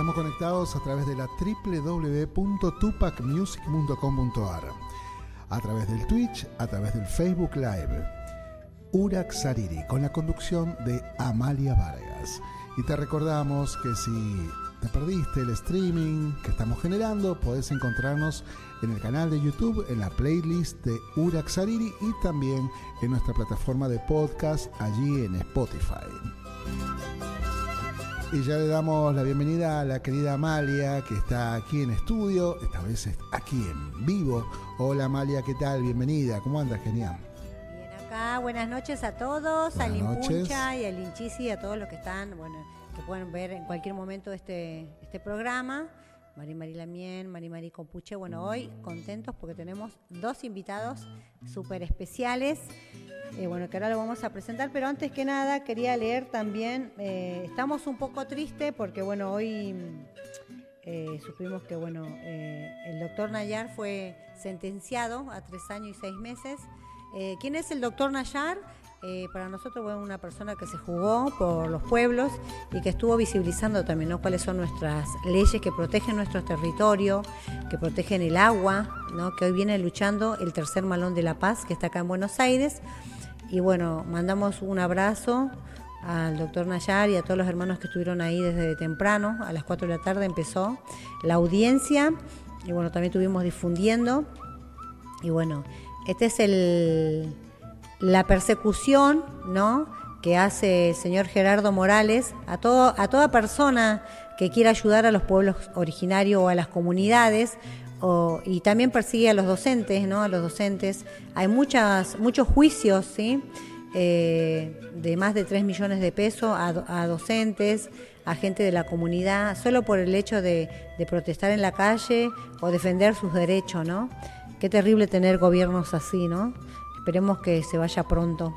Estamos conectados a través de la www.tupacmusic.com.ar, a través del Twitch, a través del Facebook Live. Urak Sariri, con la conducción de Amalia Vargas. Y te recordamos que si te perdiste el streaming que estamos generando, podés encontrarnos en el canal de YouTube, en la playlist de Urak Sariri y también en nuestra plataforma de podcast allí en Spotify. Y ya le damos la bienvenida a la querida Amalia, que está aquí en estudio, esta vez aquí en vivo. Hola Amalia, ¿qué tal? Bienvenida, ¿cómo andas? Genial. Bien acá, buenas noches a todos, Buenas al noches. Impuncha y al Inchisi, a todos los que están, bueno, que pueden ver en cualquier momento este, este programa. Mari Mari Lamien, Mari Mari Compuche. Bueno, hoy contentos porque tenemos dos invitados súper especiales. Eh, bueno, que ahora lo vamos a presentar, pero antes que nada quería leer también, eh, estamos un poco tristes porque bueno, hoy eh, supimos que bueno, el doctor Nayar fue sentenciado a tres años y seis meses. ¿Quién es el doctor Nayar? Para nosotros fue una persona que se jugó por los pueblos y que estuvo visibilizando también ¿no? cuáles son nuestras leyes que protegen nuestro territorio, que protegen el agua, ¿no? que hoy viene luchando el tercer malón de la paz que está acá en Buenos Aires. Y bueno, mandamos un abrazo al doctor Nayar y a todos los hermanos que estuvieron ahí desde temprano, a las 4 de la tarde empezó la audiencia y bueno, también estuvimos difundiendo. Y bueno, este es el la persecución, ¿no? que hace el señor Gerardo Morales a todo a toda persona que quiera ayudar a los pueblos originarios o a las comunidades o- y también persigue a los docentes, ¿no? A los docentes. Hay muchas muchos juicios, ¿sí? Eh, de más de 3 millones de pesos a, do- a docentes, a gente de la comunidad, solo por el hecho de, de protestar en la calle o defender sus derechos, ¿no? Qué terrible tener gobiernos así, ¿no? Esperemos que se vaya pronto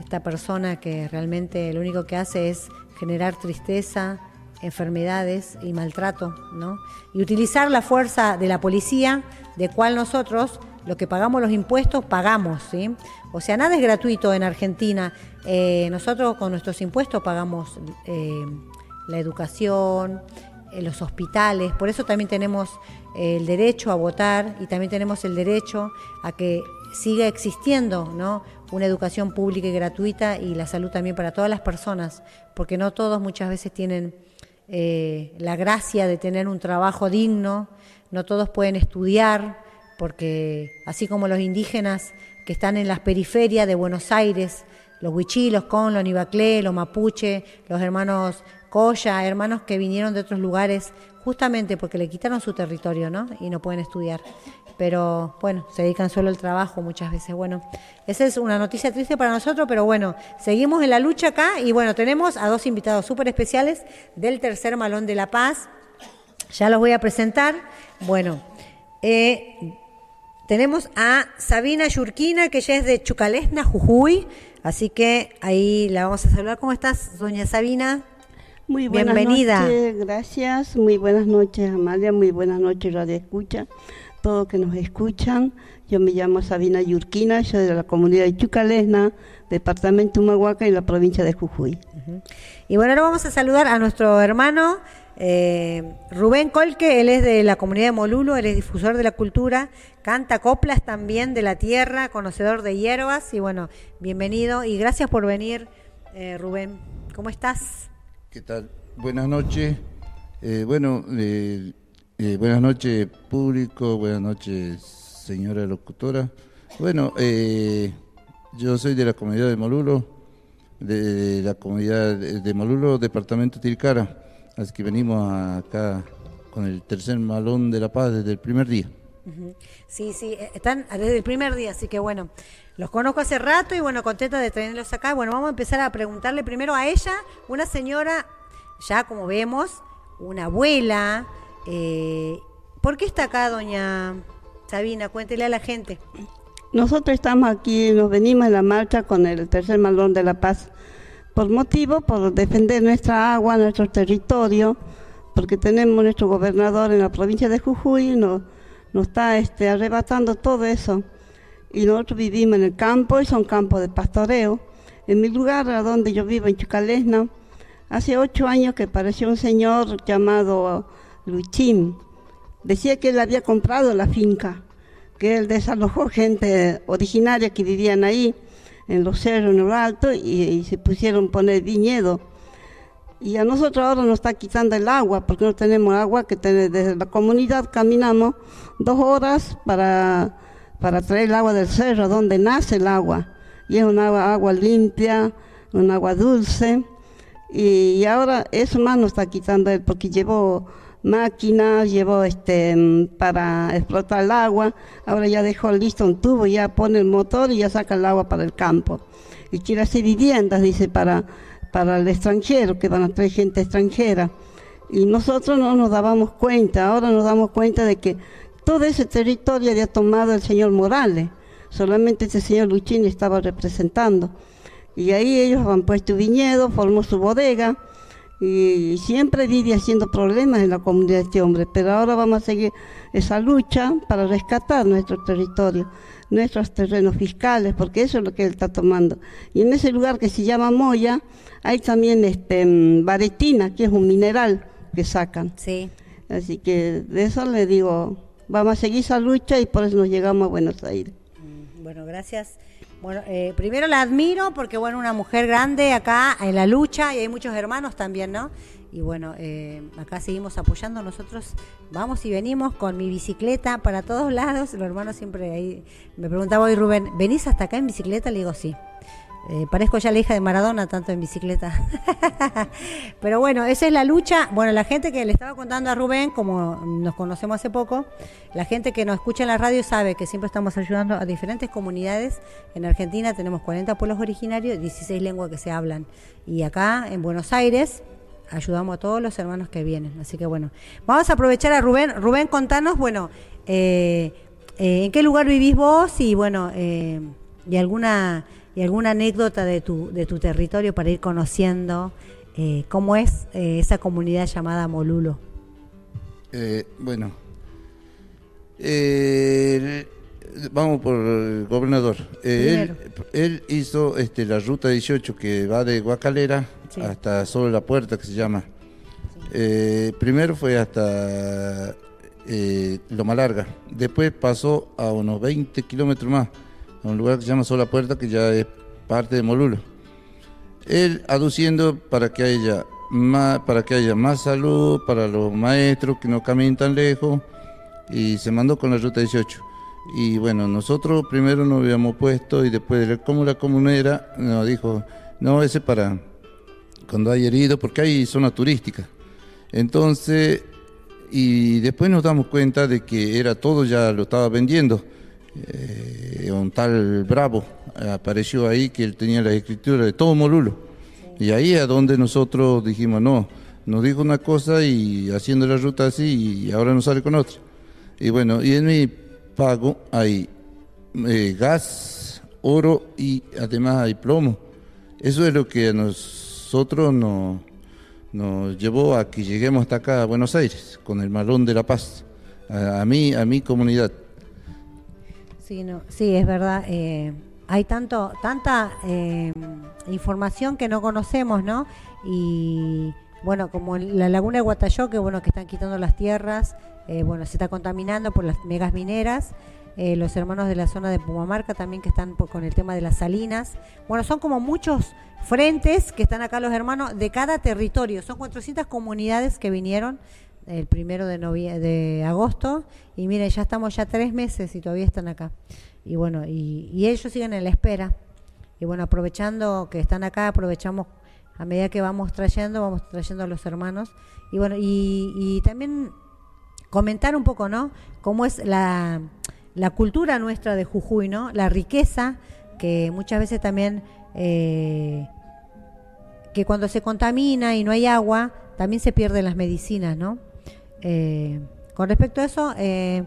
esta persona que realmente lo único que hace es generar tristeza, enfermedades y maltrato, ¿no? Y utilizar la fuerza de la policía, de cual nosotros, lo que pagamos los impuestos, pagamos, ¿sí? O sea, nada es gratuito en Argentina. Eh, nosotros con nuestros impuestos pagamos eh, la educación, en los hospitales, por eso también tenemos eh, el derecho a votar y también tenemos el derecho a que siga existiendo ¿no? una educación pública y gratuita y la salud también para todas las personas, porque no todos muchas veces tienen eh, la gracia de tener un trabajo digno, no todos pueden estudiar, porque así como los indígenas que están en las periferias de Buenos Aires, los huichilos, con los nibaclé, los mapuche, los hermanos Coya, hermanos que vinieron de otros lugares justamente porque le quitaron su territorio, ¿no? Y no pueden estudiar. Pero bueno, se dedican solo al trabajo muchas veces. Bueno, esa es una noticia triste para nosotros, pero bueno, seguimos en la lucha acá y bueno, tenemos a dos invitados súper especiales del tercer Malón de la Paz. Ya los voy a presentar. Bueno, eh, tenemos a Sabina Yurquina, que ella es de Chucalesna, Jujuy. Así que ahí la vamos a saludar. ¿Cómo estás, doña Sabina? Muy buenas Bienvenida. noches, gracias. Muy buenas noches, Amalia. Muy buenas noches, Radio Escucha. Todos que nos escuchan. Yo me llamo Sabina Yurquina, soy de la comunidad de Chucalesna, departamento Humahuaca y la provincia de Jujuy. Y bueno, ahora vamos a saludar a nuestro hermano eh, Rubén Colque, él es de la comunidad de Molulo, él es difusor de la cultura, canta coplas también de la tierra, conocedor de hierbas y bueno, bienvenido y gracias por venir, eh, Rubén. ¿Cómo estás? ¿Qué tal? Buenas noches. Eh, bueno, eh, eh, buenas noches público, buenas noches señora locutora. Bueno, eh, yo soy de la comunidad de Molulo, de, la comunidad de, Molulo, departamento Tilcara. Así que venimos acá con el tercer malón de la paz desde el primer día. Ujú. Sí, sí, eh, están desde el primer día, así que bueno, los conozco hace rato y bueno, contenta de tenerlos acá. Bueno, vamos a empezar a preguntarle primero a ella, una señora, ya como vemos, una abuela. eh, ¿Por qué está acá, doña Sabina? Cuéntele a la gente. Nosotros estamos aquí, nos venimos en la marcha con el tercer malón de la paz por motivo, por defender nuestra agua, nuestro territorio, porque tenemos nuestro gobernador en la provincia de Jujuy, nos, nos está este, arrebatando todo eso. Y nosotros vivimos en el campo y son campos de pastoreo. En mi lugar, a donde yo vivo, en Chucalesna, Hace ocho años que apareció un señor llamado Luchín. Decía que él había comprado la finca, que él desalojó gente originaria que vivían ahí, en los cerros, en lo alto, y, se pusieron a poner viñedo. Y a nosotros ahora nos está quitando el agua, porque no tenemos agua, que desde la comunidad caminamos dos horas para, para traer el agua del cerro, donde nace el agua. Y es una agua, agua limpia, un agua dulce y, ahora eso más nos está quitando él porque llevó máquinas, llevó este para explotar el agua, ahora ya dejó listo un tubo, ya pone el motor y ya saca el agua para el campo. Y quiere hacer viviendas, dice, para, para el extranjero, que van a traer gente extranjera. Y nosotros no nos dábamos cuenta, ahora nos damos cuenta de que todo ese territorio había tomado el señor Morales, solamente ese señor Luchín estaba representando. Y ahí ellos han puesto viñedo, formó su bodega y siempre vive haciendo problemas en la comunidad de este hombre. Pero ahora vamos a seguir esa lucha para rescatar nuestro territorio, nuestros terrenos fiscales, porque eso es lo que él está tomando. Y en ese lugar que se llama Moya, hay también este, baretina, que es un mineral que sacan. Sí. Así que de eso le digo, vamos a seguir esa lucha y por eso nos llegamos a Buenos Aires. Mm, bueno, gracias. Bueno, eh, primero la admiro porque, bueno, una mujer grande acá en la lucha y hay muchos hermanos también, ¿no? Y bueno, eh, acá seguimos apoyando. Nosotros vamos y venimos con mi bicicleta para todos lados. Los hermanos siempre ahí me preguntaba hoy Rubén, ¿venís hasta acá en bicicleta? Le digo, sí. Eh, parezco ya la hija de Maradona, tanto en bicicleta. Pero bueno, esa es la lucha. Bueno, la gente que le estaba contando a Rubén, como nos conocemos hace poco, la gente que nos escucha en la radio sabe que siempre estamos ayudando a diferentes comunidades. En Argentina tenemos 40 pueblos originarios, 16 lenguas que se hablan. Y acá, en Buenos Aires, ayudamos a todos los hermanos que vienen. Así que bueno, vamos a aprovechar a Rubén. Rubén, contanos, bueno, eh, eh, ¿en qué lugar vivís vos? Y bueno, y alguna y alguna anécdota de tu, de tu territorio para ir conociendo eh, cómo es eh, esa comunidad llamada Molulo. Eh, bueno, vamos por el gobernador. Él, hizo este, la ruta 18 que va de Guacalera hasta solo la puerta que se llama. primero fue hasta Loma Larga, después pasó a unos 20 kilómetros más un lugar que se llama Sola Puerta, que ya es parte de Molulo. Él aduciendo para que haya más, para que haya más salud para los maestros que no caminen tan lejos y se mandó con la ruta 18. Y bueno, nosotros primero nos habíamos puesto y después de cómo la comunera nos dijo, no, ese para cuando hay heridos, porque hay zona turística. Entonces, y después nos damos cuenta de que era todo, ya lo estaba vendiendo eh, un tal Bravo apareció ahí que él tenía la escritura de todo Molulo. Y ahí es donde nosotros dijimos, no, nos dijo una cosa y haciendo la ruta así y ahora nos sale con otra. Y bueno, y en mi pago hay eh, gas, oro y además hay plomo. Eso es lo que a nosotros nos, nos llevó a que lleguemos hasta acá a Buenos Aires, con el malón de la paz, a, mí, a mi comunidad. Sí, no, sí, es verdad. Eh, hay tanto, tanta eh, información que no conocemos, ¿no? Y bueno, como la laguna de Guatayó, que bueno, que están quitando las tierras, eh, bueno, se está contaminando por las megas mineras. los hermanos de la zona de Pumamarca también que están con el tema de las salinas. Bueno, son como muchos frentes que están acá los hermanos de cada territorio. Son 400 comunidades que vinieron el primero de, de agosto y miren, ya estamos ya tres meses y todavía están acá. Y bueno, y, ellos siguen en la espera. Y bueno, aprovechando que están acá, aprovechamos a medida que vamos trayendo, vamos trayendo a los hermanos. Y bueno, y, también comentar un poco, ¿no? Cómo es la, la, cultura nuestra de Jujuy, ¿no? La riqueza que muchas veces también, eh, que cuando se contamina y no hay agua, también se pierden las medicinas, ¿no? Eh, con respecto a eso, eh,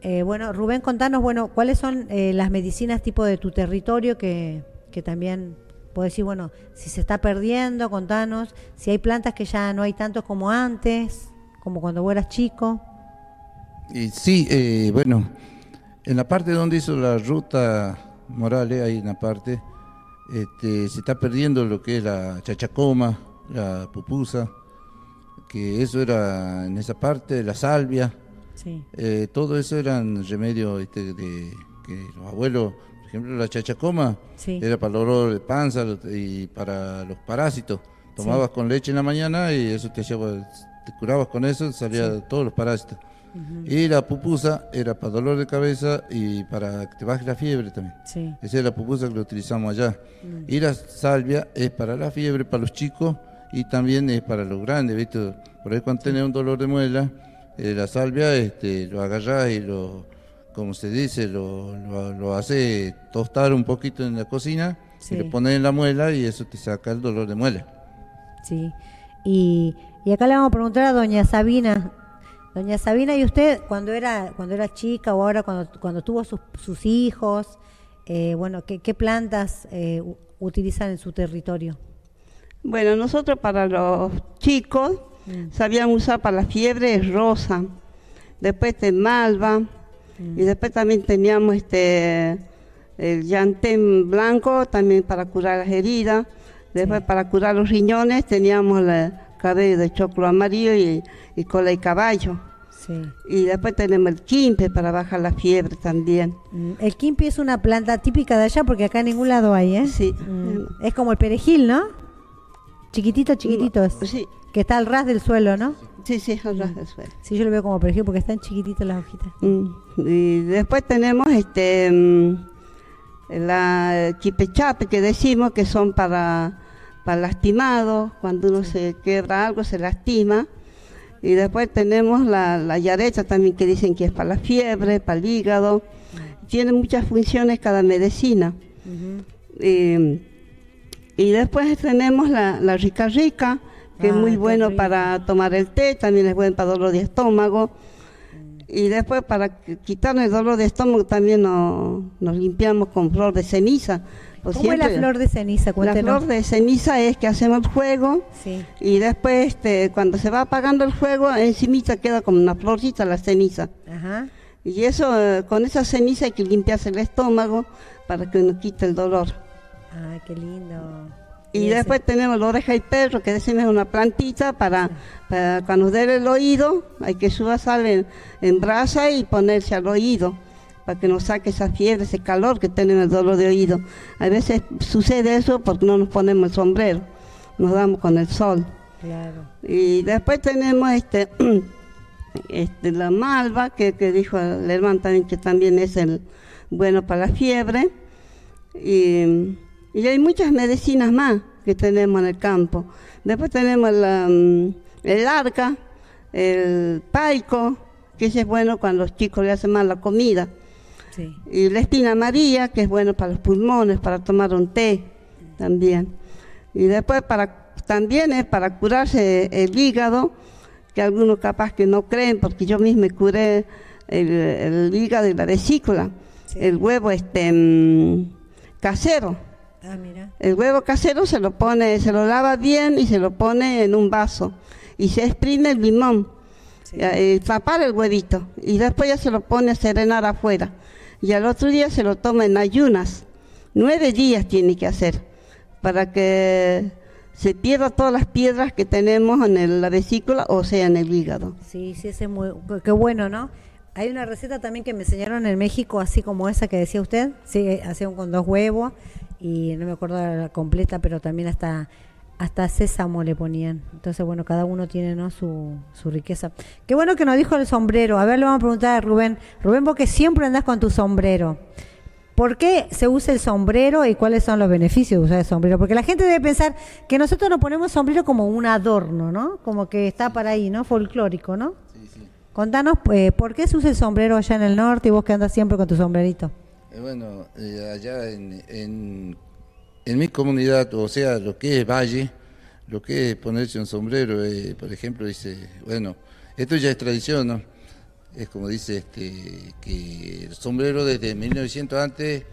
eh, bueno, Rubén, contanos, bueno, ¿cuáles son las medicinas tipo de tu territorio que, que también puedo decir, bueno, si se está perdiendo, contanos, si hay plantas que ya no hay tanto como antes, como cuando vos eras chico. Y sí, bueno, en la parte donde hizo la ruta Morales, hay una parte, este, se está perdiendo lo que es la chachacoma, la pupusa, que eso era en esa parte, la salvia, Sí. eh, todo eso eran remedios este, de que los abuelos, por ejemplo, la chachacoma Sí. era para el dolor de panza y para los parásitos. Tomabas con leche en la mañana y eso te hacía, te curabas con eso, salía todos los parásitos. Y la pupusa era para dolor de cabeza y para que te baje la fiebre también. Sí. Esa es la pupusa que utilizamos allá. Y la salvia es para la fiebre, para los chicos y también es para los grandes, ¿viste? Por ahí cuando tenés un dolor de muela, eh, la salvia este, lo agarrás y lo, como se dice, lo, lo, lo hace tostar un poquito en la cocina Sí. y lo pones en la muela y eso te saca el dolor de muela. Sí. Y, y acá le vamos a preguntar a doña Sabina. Doña Sabina, ¿y usted cuando era cuando era chica o ahora cuando, cuando tuvo sus, sus hijos, eh, bueno, ¿qué, qué plantas eh, utilizan en su territorio? Bueno, nosotros para los chicos sabíamos usar para la fiebre rosa, después este malva, y después también teníamos este el llantén blanco también para curar las heridas, después para curar los riñones teníamos el cabello de choclo amarillo y, y cola y caballo. Sí. Y después tenemos el quimpe para bajar la fiebre también. Mm, El quimpi es una planta típica de allá porque acá en ningún lado hay, ¿eh? Sí. Mm, Es como el perejil, ¿no? Chiquitito, chiquitito es. Sí, Que está al ras del suelo, ¿no? sí, sí, al ras del suelo. Sí, yo lo veo como perejil porque están chiquititas las hojitas. Mm, Y después tenemos este la chipechape que decimos que son para, para lastimados, cuando uno se quebra algo se lastima. Y después tenemos la, la yarecha también que dicen que es para la fiebre, para el hígado. Tiene muchas funciones cada medicina. Y, y después tenemos la, la rica rica, que es Ah, muy bueno para tomar el té, también es bueno para dolor de estómago. Y después para qu- quitarnos el dolor de estómago también nos, nos limpiamos con flor de ceniza. Pues ¿Cómo es la flor de ceniza? La flor de ceniza es que hacemos el fuego Sí. y después este, cuando se va apagando el fuego, encimita queda como una florcita la ceniza. Ajá. Y eso, eh, con esa ceniza hay que limpiarse el estómago para que uno quite el dolor. Ay, qué lindo. Y después tenemos la oreja y perro, que decimos es una plantita para, para cuando duele el oído, hay que subir sal en, en brasa y ponerse al oído, para que nos saque esa fiebre, ese calor que tenemos el dolor de oído. A veces sucede eso porque no nos ponemos el sombrero, nos damos con el sol. Claro. Y después tenemos este, este la malva, que, que dijo el hermano también que también es el bueno para la fiebre. Y, y hay muchas medicinas más que tenemos en el campo. Después tenemos la, mm, el arca, el paico, que ese es bueno cuando los chicos le hacen mal la comida. Sí. Y la espina amarilla, que es bueno para los pulmones, para tomar un té también. Y después para también es para curarse el hígado, que algunos capaz que no creen, porque yo misma curé el, el hígado y la vesícula. Sí. El huevo este mm, casero. Ah, mira. El huevo casero se lo pone, se lo lava bien y se lo pone en un vaso. Y se exprime el limón. Sí. Ya, eh, tapar el huevito y después ya se lo pone a serenar afuera y al otro día se lo toma en ayunas nueve días tiene que hacer para que se pierda todas las piedras que tenemos en el- la vesícula o sea en el hígado Sí, sí, ese es muy. Qué bueno, ¿no? Hay una receta también que me enseñaron en México, así como esa que decía usted. Sí, hacían con dos huevos y no me acuerdo la completa, pero también hasta hasta sésamo le ponían. Entonces, bueno, cada uno tiene ¿no? su, su riqueza. Qué bueno que nos dijo el sombrero. A ver, le vamos a preguntar a Rubén. Rubén, vos que siempre andás con tu sombrero. ¿Por qué se usa el sombrero y cuáles son los beneficios de usar el sombrero? Porque la gente debe pensar que nosotros nos ponemos sombrero como un adorno, ¿no? Como que está para ahí, ¿no? Folclórico, ¿no? Sí, sí. Contanos, eh, ¿por qué se usa el sombrero allá en el norte y vos que andas siempre con tu sombrerito? Eh, bueno, eh, allá en, en, en mi comunidad, o sea, lo que es valle, lo que es ponerse un sombrero, eh, por ejemplo, dice, bueno, esto ya es tradición, ¿no? Es como dice este, que el sombrero desde 1900 antes,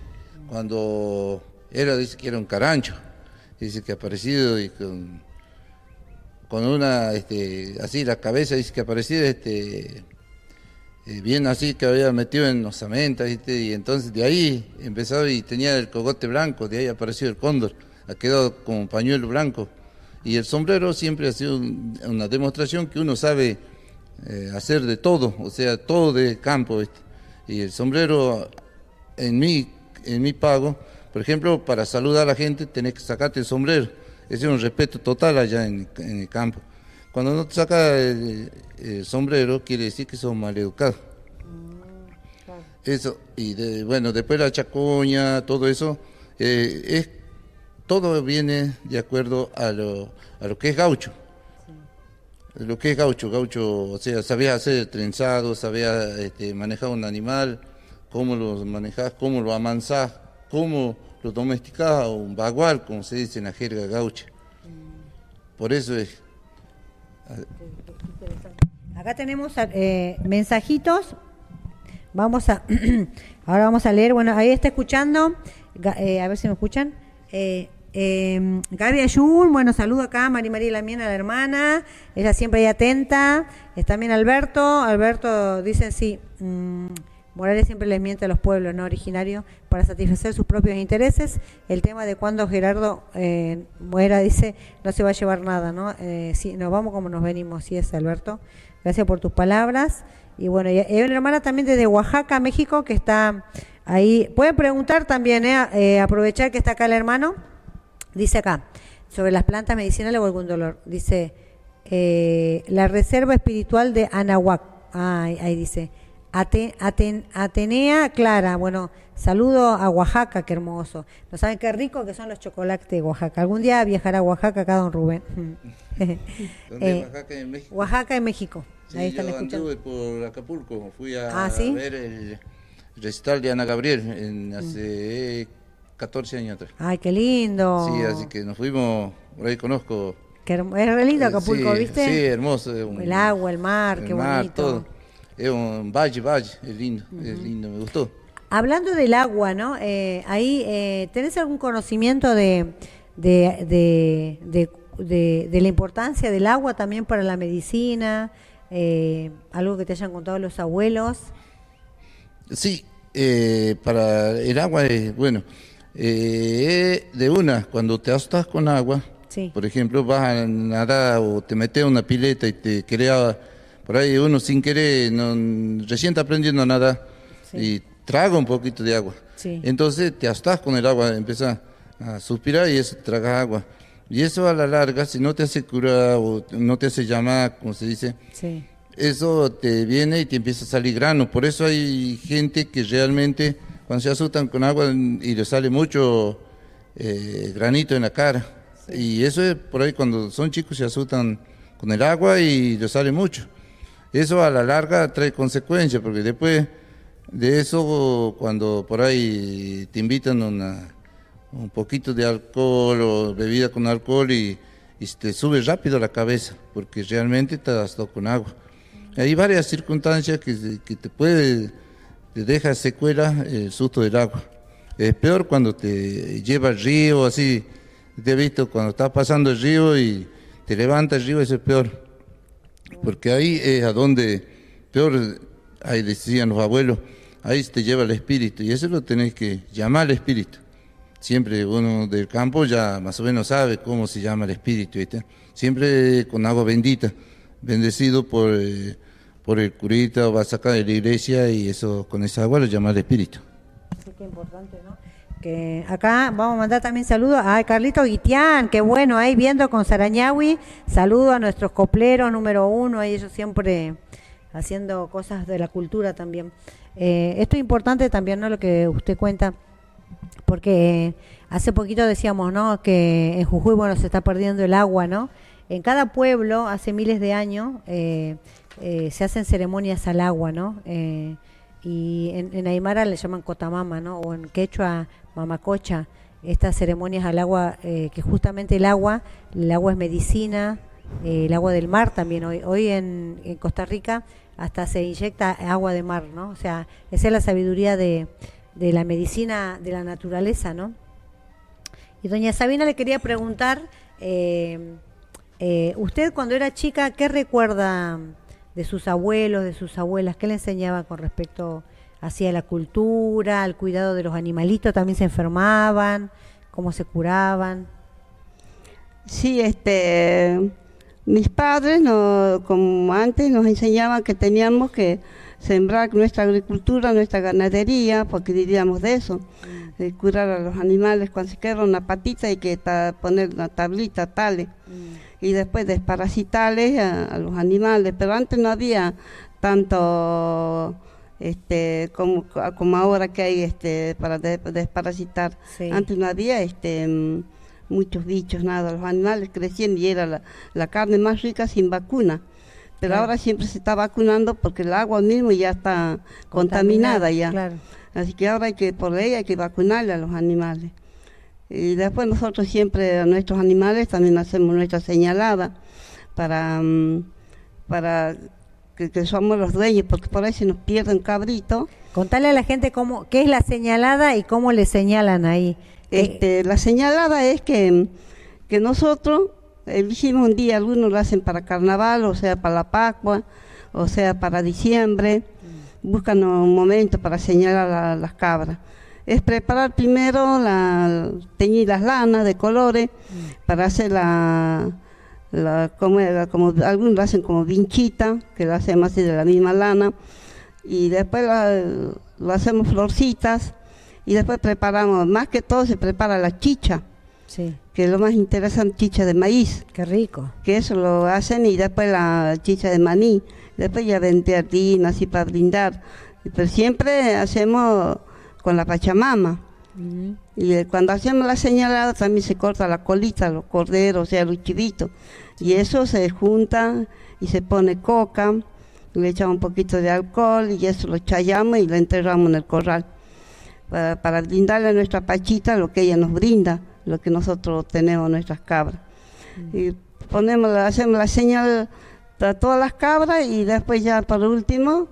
cuando era, dice que era un carancho, dice que ha aparecido y con, con una, este, así la cabeza, dice que ha aparecido, este, eh, bien así que había metido en osamentas, ¿viste? y entonces de ahí empezó y tenía el cogote blanco, de ahí apareció el cóndor, ha quedado como pañuelo blanco, Y el sombrero siempre ha sido una demostración que uno sabe eh, hacer de todo, o sea, todo de campo. Y el sombrero, en mi, en mi pago, por ejemplo, para saludar a la gente tenés que sacarte el sombrero. Ese es un respeto total allá en, el campo. Cuando no te sacas el, sombrero, quiere decir que sos maleducado. Mm, eso, y bueno, después la chacoña, todo eso, eh, es, todo viene de acuerdo a lo, a lo que es gaucho. Lo que es gaucho, gaucho, o sea, sabía hacer trenzado, sabía este, manejar un animal, cómo lo manejás, cómo lo amansás, cómo lo domesticás, un bagual, como se dice en la jerga gaucha. Por eso es... Acá tenemos eh, mensajitos. Vamos a... ahora vamos a leer. Bueno, ahí está escuchando. Eh, a ver si me escuchan. Eh, eh, Gaby Ayun, bueno, saludo acá, Mari María Lamiena, la hermana, ella siempre ahí atenta. Está también Alberto, Alberto dice sí, mm, Morales siempre les miente a los pueblos no originarios para satisfacer sus propios intereses. El tema de cuando Gerardo eh, muera, dice, no se va a llevar nada, ¿no? Eh, sí, nos vamos como nos venimos, sí es Alberto. Gracias por tus palabras. Y bueno, y hay una hermana también desde Oaxaca, México, que está ahí. Pueden preguntar también, ¿eh? eh aprovechar que está acá el hermano. Dice acá, sobre las plantas medicinales o algún dolor. Dice, eh, la reserva espiritual de Anahuac. ahí dice. Atenea Clara, bueno, saludo a Oaxaca, qué hermoso. No saben qué rico que son los chocolates de Oaxaca. Algún día viajará a Oaxaca acá, don Rubén. ¿Dónde? Eh, Oaxaca en México. Oaxaca en México. Ahí están yo anduve por Acapulco, fui a, ah, ver el recital de Ana Gabriel en hace 14 años atrás. Ay, qué lindo. Sí, así que nos fuimos, por ahí conozco. es re lindo Acapulco, ¿viste? Sí, hermoso. el agua, el mar, el qué mar, bonito. Todo. Es un valle, valle, es lindo, es lindo, me gustó. Hablando del agua, ¿no? Eh, ahí, eh, ¿tenés algún conocimiento de, de, de, de, la importancia del agua también para la medicina? Eh, ¿Algo que te hayan contado los abuelos? Sí, eh, para el agua es, bueno, eh, de una, cuando te asustas con agua, por ejemplo, vas a nadar o te metes a una pileta y te crea, por ahí uno sin querer, no, recién está aprendiendo a nadar y traga un poquito de agua. Entonces te asustas con el agua, empiezas a suspirar y eso traga agua. Y eso a la larga, si no te hace curar o no te hace llamar, como se dice, eso te viene y te empieza a salir grano. Por eso hay gente que realmente cuando se asustan con agua y le sale mucho eh, granito en la cara. Y eso es por ahí cuando son chicos se asustan con el agua y le sale mucho. Eso a la larga trae consecuencias porque después de eso cuando por ahí te invitan una, un poquito de alcohol o bebida con alcohol y, te sube rápido la cabeza porque realmente te asustado con agua. Hay varias circunstancias que, que te puede te deja secuela el susto del agua. Es peor cuando te lleva al río, así, te he visto cuando estás pasando el río y te levanta el río, eso es peor. Porque ahí es a donde, peor, ahí decían los abuelos, ahí te lleva el espíritu y eso lo tenés que llamar al espíritu. Siempre uno del campo ya más o menos sabe cómo se llama el espíritu, ¿viste? Siempre con agua bendita, bendecido por... Eh, por el curita o va a sacar de la iglesia y eso con esa agua lo llama el espíritu. Sí, qué importante, ¿no? Que acá vamos a mandar también saludos a Carlito Guitián, qué bueno, ahí viendo con Sarañawi, saludo a nuestros copleros número uno, ahí ellos siempre haciendo cosas de la cultura también. Eh, esto es importante también, ¿no? Lo que usted cuenta, porque hace poquito decíamos, ¿no? Que en Jujuy, bueno, se está perdiendo el agua, ¿no? En cada pueblo, hace miles de años, eh, eh, se hacen ceremonias al agua, ¿no? Y en, Aymara le llaman cotamama, ¿no? O en quechua, mamacocha, estas ceremonias al agua, eh, que justamente el agua, el agua es medicina, el agua del mar también. Hoy, hoy en, Costa Rica hasta se inyecta agua de mar, ¿no? O sea, esa es la sabiduría de, la medicina de la naturaleza, ¿no? Y doña Sabina le quería preguntar, usted cuando era chica, ¿qué recuerda? de sus abuelos, de sus abuelas, ¿qué le enseñaba con respecto hacia la cultura, al cuidado de los animalitos? ¿También se enfermaban? ¿Cómo se curaban? Sí, este, mis padres, no, como antes, nos enseñaban que teníamos que sembrar nuestra agricultura, nuestra ganadería, porque diríamos de eso, de curar a los animales cuando se queda una patita hay que poner una tablita, tales, y después desparasitarles a, los animales, pero antes no había tanto este como, como ahora que hay este para desparasitar. Antes no había este muchos bichos, nada, los animales crecían y era la, carne más rica sin vacuna. Pero ahora siempre se está vacunando porque el agua mismo ya está contaminada, ya. Así que ahora hay que, por ley, hay que vacunarle a los animales. Y después nosotros siempre a nuestros animales también hacemos nuestra señalada para, mm, para que, somos los dueños, porque por ahí se nos pierde un cabrito. Contale a la gente cómo, qué es la señalada y cómo le señalan ahí. Este, la señalada es que, que nosotros elegimos un día, algunos lo hacen para carnaval, o sea, para la Pascua, o sea, para diciembre, buscan un momento para señalar a las cabras. Es preparar primero, la, teñir las lanas de colores para hacer la, la como, como, algunos lo hacen como vinchita, que lo hacemos así de la misma lana, y después lo hacemos florcitas, y después preparamos, más que todo se prepara la chicha, sí. que es lo más interesante, chicha de maíz. Qué rico. Que eso lo hacen y después la chicha de maní, después ya vende harina así para brindar. Pero siempre hacemos con la pachamama. Y cuando hacemos la señalada también se corta la colita, los corderos, o sea, los chivitos. Y eso se junta y se pone coca, le echamos un poquito de alcohol y eso lo chayamos y lo enterramos en el corral para, brindarle a nuestra pachita lo que ella nos brinda, lo que nosotros tenemos nuestras cabras. Mm. Y ponemos, hacemos la señal a todas las cabras y después ya por último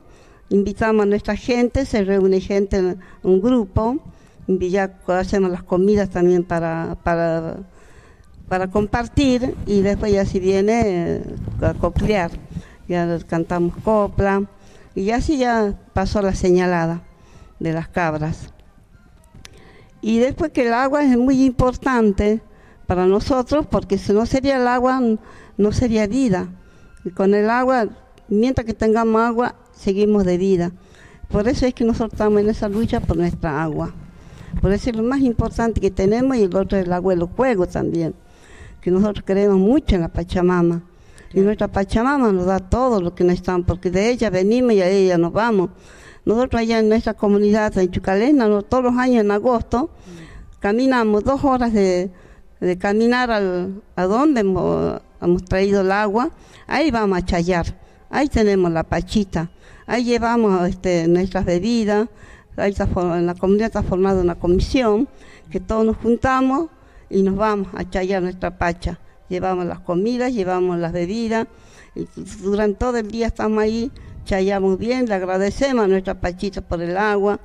invitamos a nuestra gente, se reúne gente en un grupo, y ya hacemos las comidas también para, para, para compartir y después ya si viene eh, a coplear, ya cantamos copla y así ya pasó la señalada de las cabras. Y después que el agua es muy importante para nosotros, porque si no sería el agua, no sería vida. Y con el agua, mientras que tengamos agua, seguimos de vida. Por eso es que nosotros estamos en esa lucha por nuestra agua. Por eso es lo más importante que tenemos y el otro es el agua de los juegos también. Que nosotros creemos mucho en la Pachamama. Y nuestra Pachamama nos da todo lo que necesitamos, porque de ella venimos y a ella nos vamos. Nosotros allá en nuestra comunidad en Chucalena, todos los años en agosto, caminamos dos horas de, caminar al, a donde hemos, traído el agua, ahí vamos a chayar, ahí tenemos la pachita, ahí llevamos este, nuestras bebidas, ahí en la comunidad está formada una comisión, que todos nos juntamos y nos vamos a chayar nuestra pacha. Llevamos las comidas, llevamos las bebidas, y durante todo el día estamos ahí chayamos bien, le agradecemos a nuestra Pachita por el agua.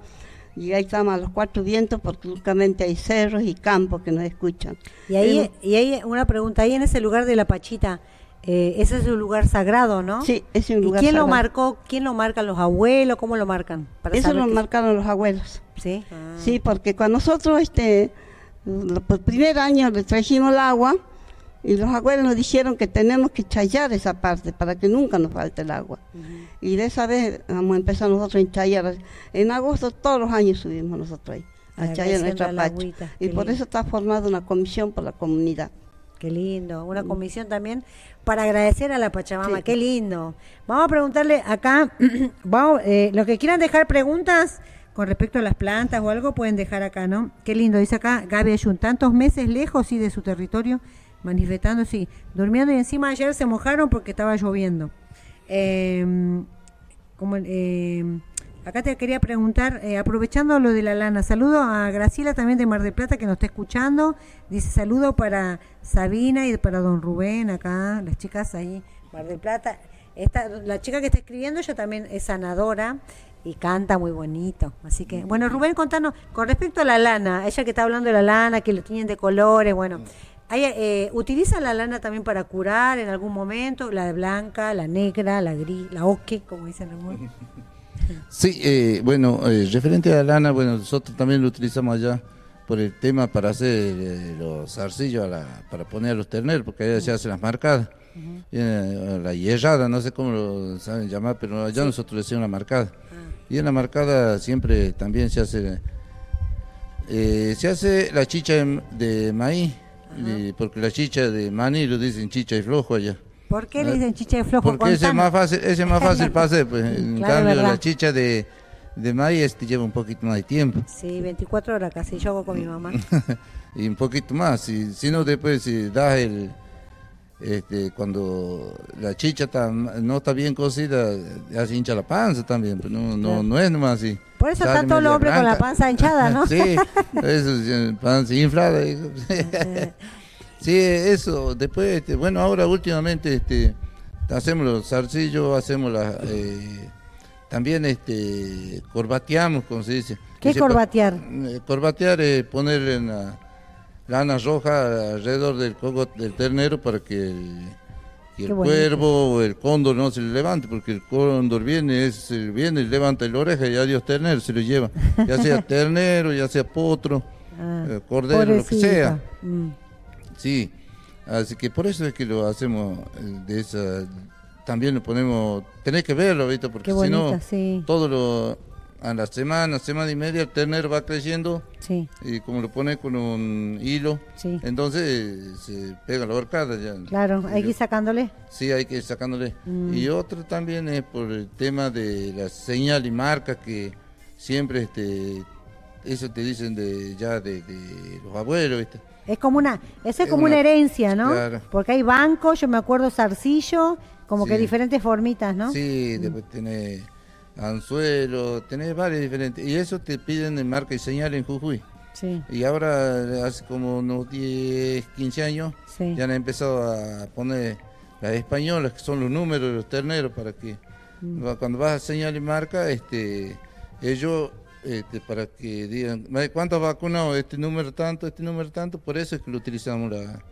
Y ahí estamos a los cuatro vientos porque únicamente hay cerros y campos que nos escuchan. Y ahí, y ahí una pregunta, ahí en ese lugar de la Pachita, eh, ese es un lugar sagrado, ¿no? Sí, es un lugar ¿Y quién lo marcó? ¿Quién lo marcan los abuelos? ¿Cómo lo marcan? Eso lo marcaron los abuelos. Sí. Sí, porque cuando nosotros, este, por primer año le trajimos el agua, y los abuelos nos dijeron que tenemos que chayar esa parte para que nunca nos falte el agua. Y de esa vez vamos a empezar nosotros a chayar. En agosto todos los años subimos nosotros ahí a chayar nuestra pacha. Y por eso está formada una comisión por la comunidad. Qué lindo, una comisión también para agradecer a la Pachamama, qué lindo. Vamos a preguntarle acá, vamos, eh, los que quieran dejar preguntas con respecto a las plantas o algo pueden dejar acá, ¿no? Qué lindo, dice acá Gaby Ayun, tantos meses lejos y de su territorio manifestando, sí, durmiendo y encima ayer se mojaron porque estaba lloviendo. Em, em, acá te quería preguntar, eh, aprovechando lo de la lana, saludo a Graciela también de Mar del Plata que nos está escuchando, dice saludo para Sabina y para don Rubén acá, las chicas ahí, Mar del Plata. Esta, la chica que está escribiendo, ella también es sanadora y canta muy bonito. Así que, bueno, Rubén, contanos, con respecto a la lana, ella que está hablando de la lana, que lo tienen de colores, bueno, eh, ¿Utiliza la lana también para curar en algún momento? La de blanca, la negra, la gris, la oque, como dicen algunos. Sí, eh, bueno, eh, referente a la lana, bueno, nosotros también lo utilizamos allá por el tema para hacer eh, los zarcillos a la- para poner a los terneros, porque allá se hacen las marcadas. Eh, la hierrada, no sé cómo lo saben llamar, pero allá nosotros le decimos la marcada. Y en la marcada siempre también se hace eh, se hace la chicha de, maíz, y- porque la chicha de maní lo dicen chicha y flojo allá. ¿Por qué le dicen chicha de flojo? Porque ese es más fácil, ese es más fácil para hacer, pues. En Claro, cambio, verdad. la chicha de, de maíz este lleva un poquito más de tiempo. Sí, 24 horas casi, yo hago con mi mamá. y un poquito más. Si, si no, después si das el. Este, cuando la chicha está, no está bien cocida, ya se hincha la panza también. Pero no, no, Claro. no es nomás así. Por eso Sale está todo el hombre con la panza hinchada, ¿no? sí, eso, sí, panza inflada. sí, eso. Después, este, bueno, ahora últimamente este, hacemos los zarcillos, hacemos las. eh, también este, corbateamos, como se dice. ¿Qué Dice, corbatear? eh, Corbatear es ponerle en la lana roja alrededor del coco del ternero para que el, que el cuervo o el cóndor no se le levante, porque el cóndor viene, es, el- viene, levanta la oreja y adiós ternero, se lo lleva. Ya sea ternero, ya sea potro, Ah, eh, cordero, lo que sea. Mm. Sí, así que por eso es que lo hacemos eh, de esa. También lo ponemos. Tenés que verlo, ¿viste? Porque si no, sí. todo lo. A la semana, semana y media, el ternero va creciendo Sí, y como lo pones con un hilo, sí. entonces se pega la horcada ya. Claro, hay que ir sacándole. Sí, hay que ir sacándole. Mm. Y otro también es por el tema de la señal y marca que siempre este eso te dicen de ya de, de los abuelos, ¿viste? Es como una, eso es como una, una- herencia, ¿no? claro. Porque hay banco, yo me acuerdo zarcillo, como que diferentes formitas, ¿no? Sí, después tenés anzuelo, tenés varios diferentes. Y eso te piden en marca y señal en Jujuy. Sí, Y ahora, hace como unos 10, 15 años, sí. ya han empezado a poner las españolas, que son los números de los terneros, para que Mm. cuando vas a señal y marca, este, ellos, este, para que digan, "Vale, ¿cuántos vacunados? Este número tanto, este número tanto, por eso es que lo utilizamos la-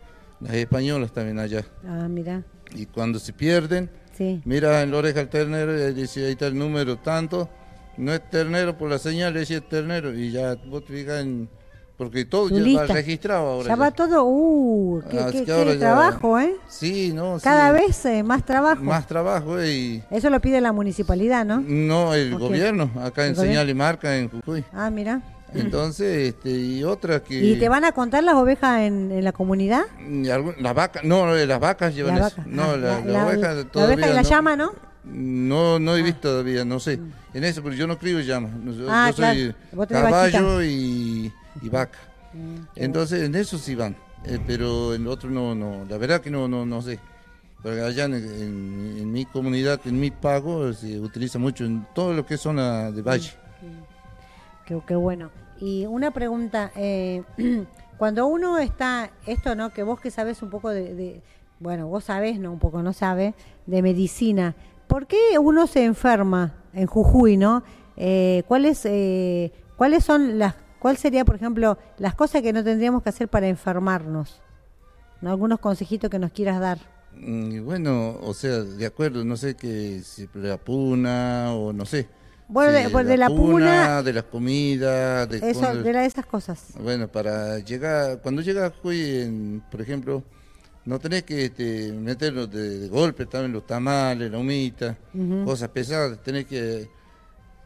las españolas también allá. Ah, mira, Y cuando se pierden, sí. mira en la oreja el ternero y ahí dice, ahí está el número tanto, no es ternero por la señal, le dice ternero, y ya vos te fijas en, porque todo ya lista. va registrado ahora. Ya ya. va todo, uh, qué, ya- trabajo, ¿eh? Sí, no, Cada sí. vez eh, más trabajo. Más trabajo eh, y... Eso lo pide la municipalidad, ¿no? No, el gobierno, acá ¿El en gobierno? Señal y Marca, en Jujuy. Ah, mira. Entonces, este, y otra que... ¿Y te van a contar las ovejas en, en la comunidad? algún- las vacas, no, eh, las vacas llevan La eso. vaca. No, Ah, la, la- la la- oveja la todavía oveja y la no. llama, ¿no? No, no he visto todavía, no sé. En eso, pero yo no crío llama. Yo, Ah, yo soy claro. Tenés caballo y, y vaca. Mm, Entonces, en eso sí van. Eh, pero en otro no, no. La verdad que no, no, no sé. Porque allá en, en- en mi comunidad, en mi pago, se utiliza mucho en todo lo que es zona de valle. Qué, qué bueno. Y una pregunta, eh, cuando uno está, esto, ¿no? Que vos que sabes un poco de, bueno, vos sabés, no un poco, no sabes, de medicina, ¿por qué uno se enferma en Jujuy, no? Eh, ¿Cuáles eh, cuáles son las, cuál sería, por ejemplo, las cosas que no tendríamos que hacer para enfermarnos? ¿No? Algunos consejitos que nos quieras dar. Mm, bueno, o sea, de acuerdo, no sé que si la puna o no sé. Bueno, Si de- pues de la puna- de las comidas, de Eso, cuando- de la- esas cosas. Bueno, para llegar, cuando llegas a Jujuy, en, por ejemplo, no tenés que este, meterlos de, de golpe, también los tamales, la humita, cosas pesadas, tenés que,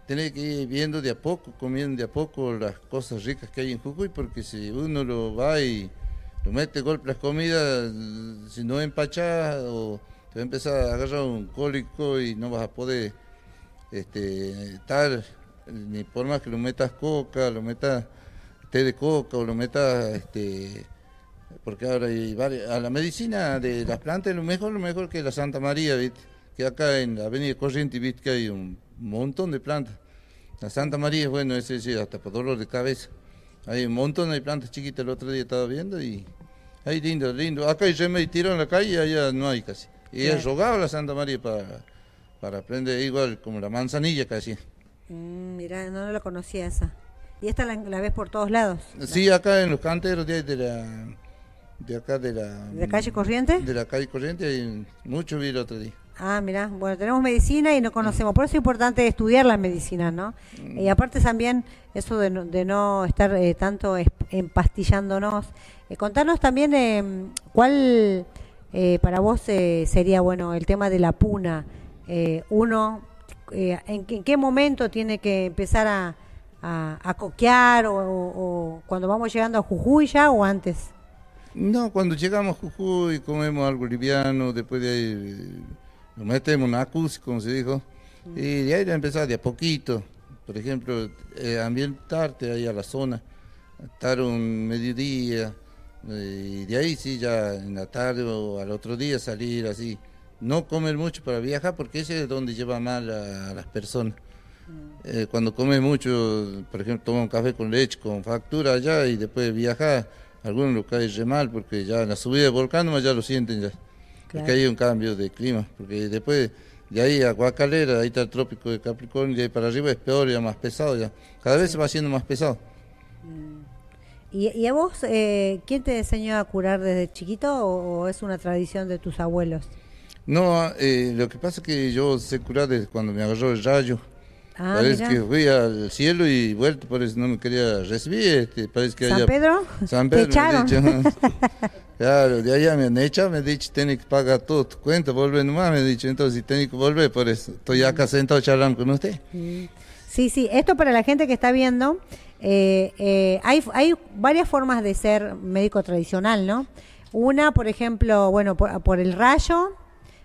tenés que ir viendo de a poco, comiendo de a poco las cosas ricas que hay en Jujuy, porque si uno lo va y lo mete de golpe las comidas, si no empachás, o te va a empezar a agarrar un cólico y no vas a poder este, estar, ni por más que lo metas coca, lo metas té de coca o lo metas, este, porque ahora hay varias, a la medicina de las plantas lo mejor, lo mejor que la Santa María, ¿viste? que acá en la Avenida Corriente, ¿viste? que hay un montón de plantas. La Santa María es bueno, ese sí, hasta por dolor de cabeza. Hay un montón de plantas chiquitas, el otro día estaba viendo y hay lindo, lindo. Acá hay remedio tirado en la calle y allá no hay casi. Y ella rogaba a la Santa María para, para aprender igual como la manzanilla casi. Mm, mira, no, la conocía esa. Y esta la, la ves por todos lados. Sí, acá en los canteros de, de la de acá de la ¿De la calle Corriente? de la calle corriente hay mucho vi el otro día. Ah, mira, bueno, tenemos medicina y no conocemos. Por eso es importante estudiar la medicina, ¿no? Y aparte también eso de no, de no estar eh, tanto empastillándonos. Eh, contanos también eh, cuál para vos eh, sería, bueno, el tema de la puna. Eh, uno, eh, en, qué- en qué momento tiene que empezar a, coquear o, cuando vamos llegando a Jujuy ya o antes? No, cuando llegamos a Jujuy comemos algo liviano, después de ahí nos metemos en como se dijo, y de ahí ya empezar de a poquito. Por ejemplo, eh, ambientarte ahí a la zona, estar un mediodía, eh, y de ahí sí ya en la tarde o al otro día salir así. No comer mucho para viajar porque ese es donde lleva mal a, a las personas. Eh, cuando comes mucho, por ejemplo, toma un café con leche, con factura allá y después viajar, algunos lo cae re mal porque ya en la subida de volcán ya lo sienten ya. Claro. Porque hay un cambio de clima, porque después de ahí a Guacalera, ahí está el trópico de Capricornio, de ahí para arriba es peor, ya más pesado ya. Cada vez se va haciendo más pesado. ¿Y, y a vos, eh, quién te enseñó a curar desde chiquito o, o es una tradición de tus abuelos? No, eh, lo que pasa es que yo sé curar desde cuando me agarró el rayo. Ah, parece que fui al cielo y vuelto, parece que no me quería recibir. Este, parece que ¿San allá- Pedro? San ¿Te Pedro, me echaron? dicho. claro, de allá me han echado, me han dicho, tenés que pagar todo tu cuenta, volver nomás, me han dicho, entonces tenés que volver, por eso estoy acá sentado charlando con usted. Sí, sí, esto para la gente que está viendo, eh, eh, hay, hay varias formas de ser médico tradicional, ¿no? Una, por ejemplo, bueno, por, por el rayo,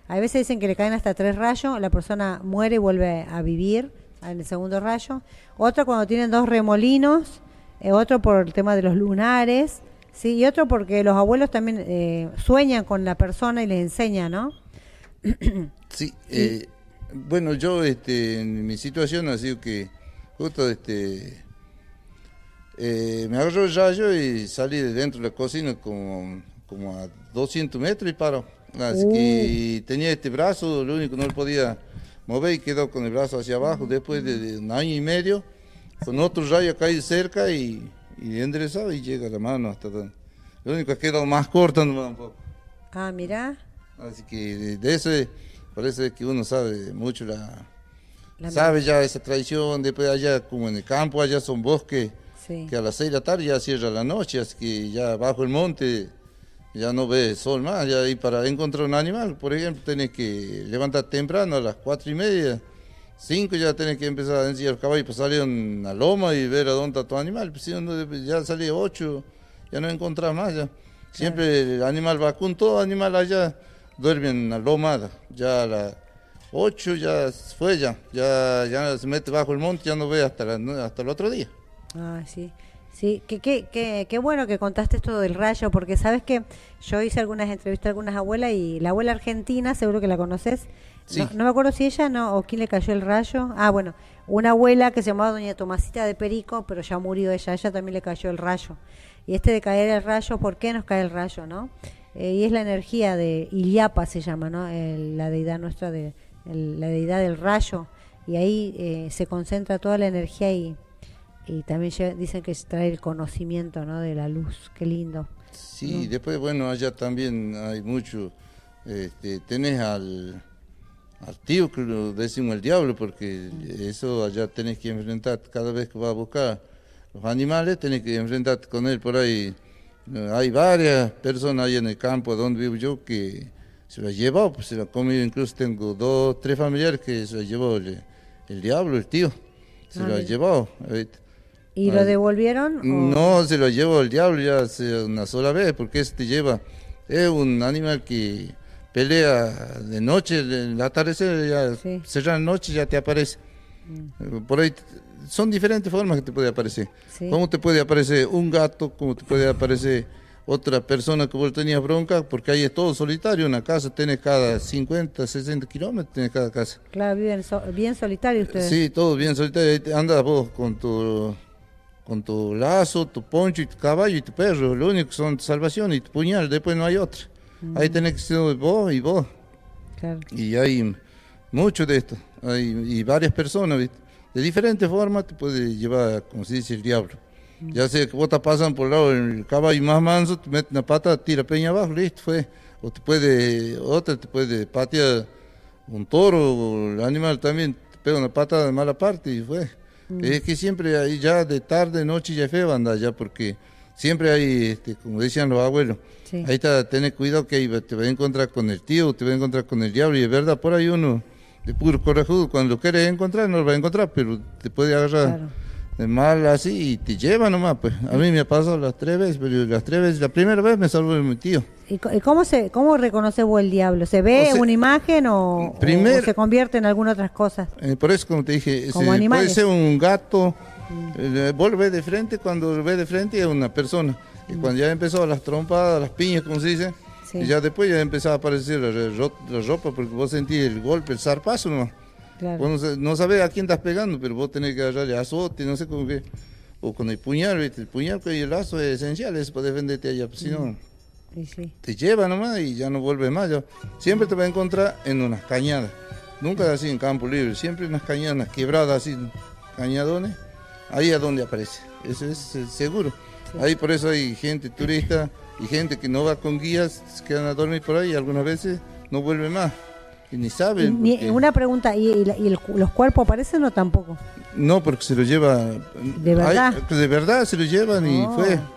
a veces dicen que le caen hasta tres rayos, la persona muere y vuelve a vivir en el segundo rayo. Otro cuando tienen dos remolinos, eh, otro por el tema de los lunares, sí, y otro porque los abuelos también eh, sueñan con la persona y les enseñan, ¿no? Sí, eh, bueno, yo este, en mi situación ha sido que justo este eh, me agarró el rayo y salí de dentro de la cocina como, como a 200 metros y paro. Así que tenía este brazo, lo único no lo podía mover y quedó con el brazo hacia abajo. Después de, un año y medio, con otro rayo caí cerca y, y enderezado y llega la mano hasta donde. Lo único que quedado más corto nomás un poco. Ah, mira. Así que de, eso, es- por eso es que uno sabe mucho la, La sabe ya esa tradición, después allá como en el campo, allá son bosques, Sí. que a las 6 de la tarde ya cierra la noche, así que ya bajo el monte ya no ve sol más, ya ahí para encontrar un animal, por ejemplo, tenés que levantar temprano a las cuatro y media, 5 ya tenés que empezar a enseñar el caballo para salir a una loma y ver a dónde está tu animal, si ya salí 8, ya no encontrás más ya. Siempre el animal vacuno, todo animal allá duerme en la loma, ya a las 8 ya fue ya, ya, ya se mete bajo el monte, ya no ve hasta, la- hasta el otro día. Ah, sí. Sí, qué, qué, qué, qué bueno que contaste esto del rayo, porque sabes que yo hice algunas entrevistas a algunas abuelas y la abuela argentina, seguro que la conoces. Sí. No, no me acuerdo si ella no o quién le cayó el rayo. Ah, bueno, una abuela que se llamaba doña Tomasita de Perico, pero ya murió ella, ella también le cayó el rayo. Y este de caer el rayo, ¿por qué nos cae el rayo, no? Eh, y es la energía de Iliapa se llama, ¿no? El- la deidad nuestra de el- la deidad del rayo y ahí eh, se concentra toda la energía y y también dicen que trae el conocimiento ¿no? de la luz. Qué lindo. Sí, después, bueno, allá también hay mucho, este, tenés al, al tío que lo decimos el diablo, porque eso allá tenés que enfrentar cada vez que vas a buscar los animales, tenés que enfrentarte con él por ahí. Eh, Hay varias personas ahí en el campo donde vivo yo que se lo ha llevado, pues se lo ha comido, incluso tengo dos, tres familiares que se lo ha llevado el, el diablo, el tío, se Ah, lo ha mira. llevado. ahorita. ¿Y lo devolvieron? o- No, se lo llevó el diablo ya una sola vez, porque este lleva, es un animal que pelea de noche, en el atardecer, ya Sí. cerrar la noche ya te aparece. Eh, Por ahí son diferentes formas que te puede aparecer. Sí. ¿Cómo te puede aparecer un gato? ¿Cómo te puede aparecer otra persona que vos tenías bronca? Porque ahí es todo solitario, una casa tiene cada 50, 60 kilómetros, tiene cada casa. Claro, viven so- bien solitarios ustedes. Sí, todo bien solitario. Andas vos con tu, con tu lazo, tu poncho y tu caballo y tu perro. Lo único son tu salvación y tu puñal. Después no hay otro. Ahí tenés que ser vos y vos. Claro. Y hay mucho de esto. Hay, y varias personas, ¿viste? De diferentes formas te puede llevar, como se dice, el diablo. Ya sea que vos te pasan por el lado del caballo más manso, te mete una pata, tira peña abajo, listo, fue. O te puede, otra te puede patear un toro, el animal también te pega una patada de mala parte y fue. Es que siempre ahí ya de tarde, noche ya es feo andar ya porque siempre hay, este, como decían los abuelos, Sí. ahí está, tener cuidado que ahí te va a encontrar con el tío, te va a encontrar con el diablo y es verdad, por ahí uno de puro corajudo, cuando lo quieres encontrar no lo va a encontrar, pero te puede agarrar Claro. De mal así y te lleva nomás, pues. A mí me ha pasado las tres veces, pero las tres veces, la primera vez me salvó mi tío. ¿Y cómo, se, cómo reconoce vos el diablo? ¿Se ve O sea, una imagen o, primer- o se convierte en alguna otras cosas? Eh, por eso, como te dije, Como se- puede ser un gato. eh, vos lo ves de frente, cuando lo ves de frente es una persona. Y cuando ya empezó las trompadas, las piñas, como se dice, Sí. y ya después ya empezaba a aparecer la, la ropa, porque vos sentís el golpe, el zarpazo nomás. Claro. Vos no, no sabés a quién estás pegando, pero vos tenés que agarrarle azote, no sé cómo que. O con el puñal, ¿viste? El puñal y el lazo es esencial, es para defenderte allá, pues, si no sí. te lleva nomás y ya no vuelve más. ya. Siempre te va a encontrar en unas cañadas, nunca así en campo libre, siempre en unas cañadas, unas quebradas así, cañadones, ahí es donde aparece, eso es seguro. Ahí por eso hay gente turista y gente que no va con guías, se quedan a dormir por ahí y algunas veces no vuelve más. Y ni Y saben. ni- porque- una pregunta, ¿y, y y los cuerpos aparecen o tampoco? No, porque se lo lleva. ¿De verdad? Hay- de verdad se lo llevan y Oh. fue.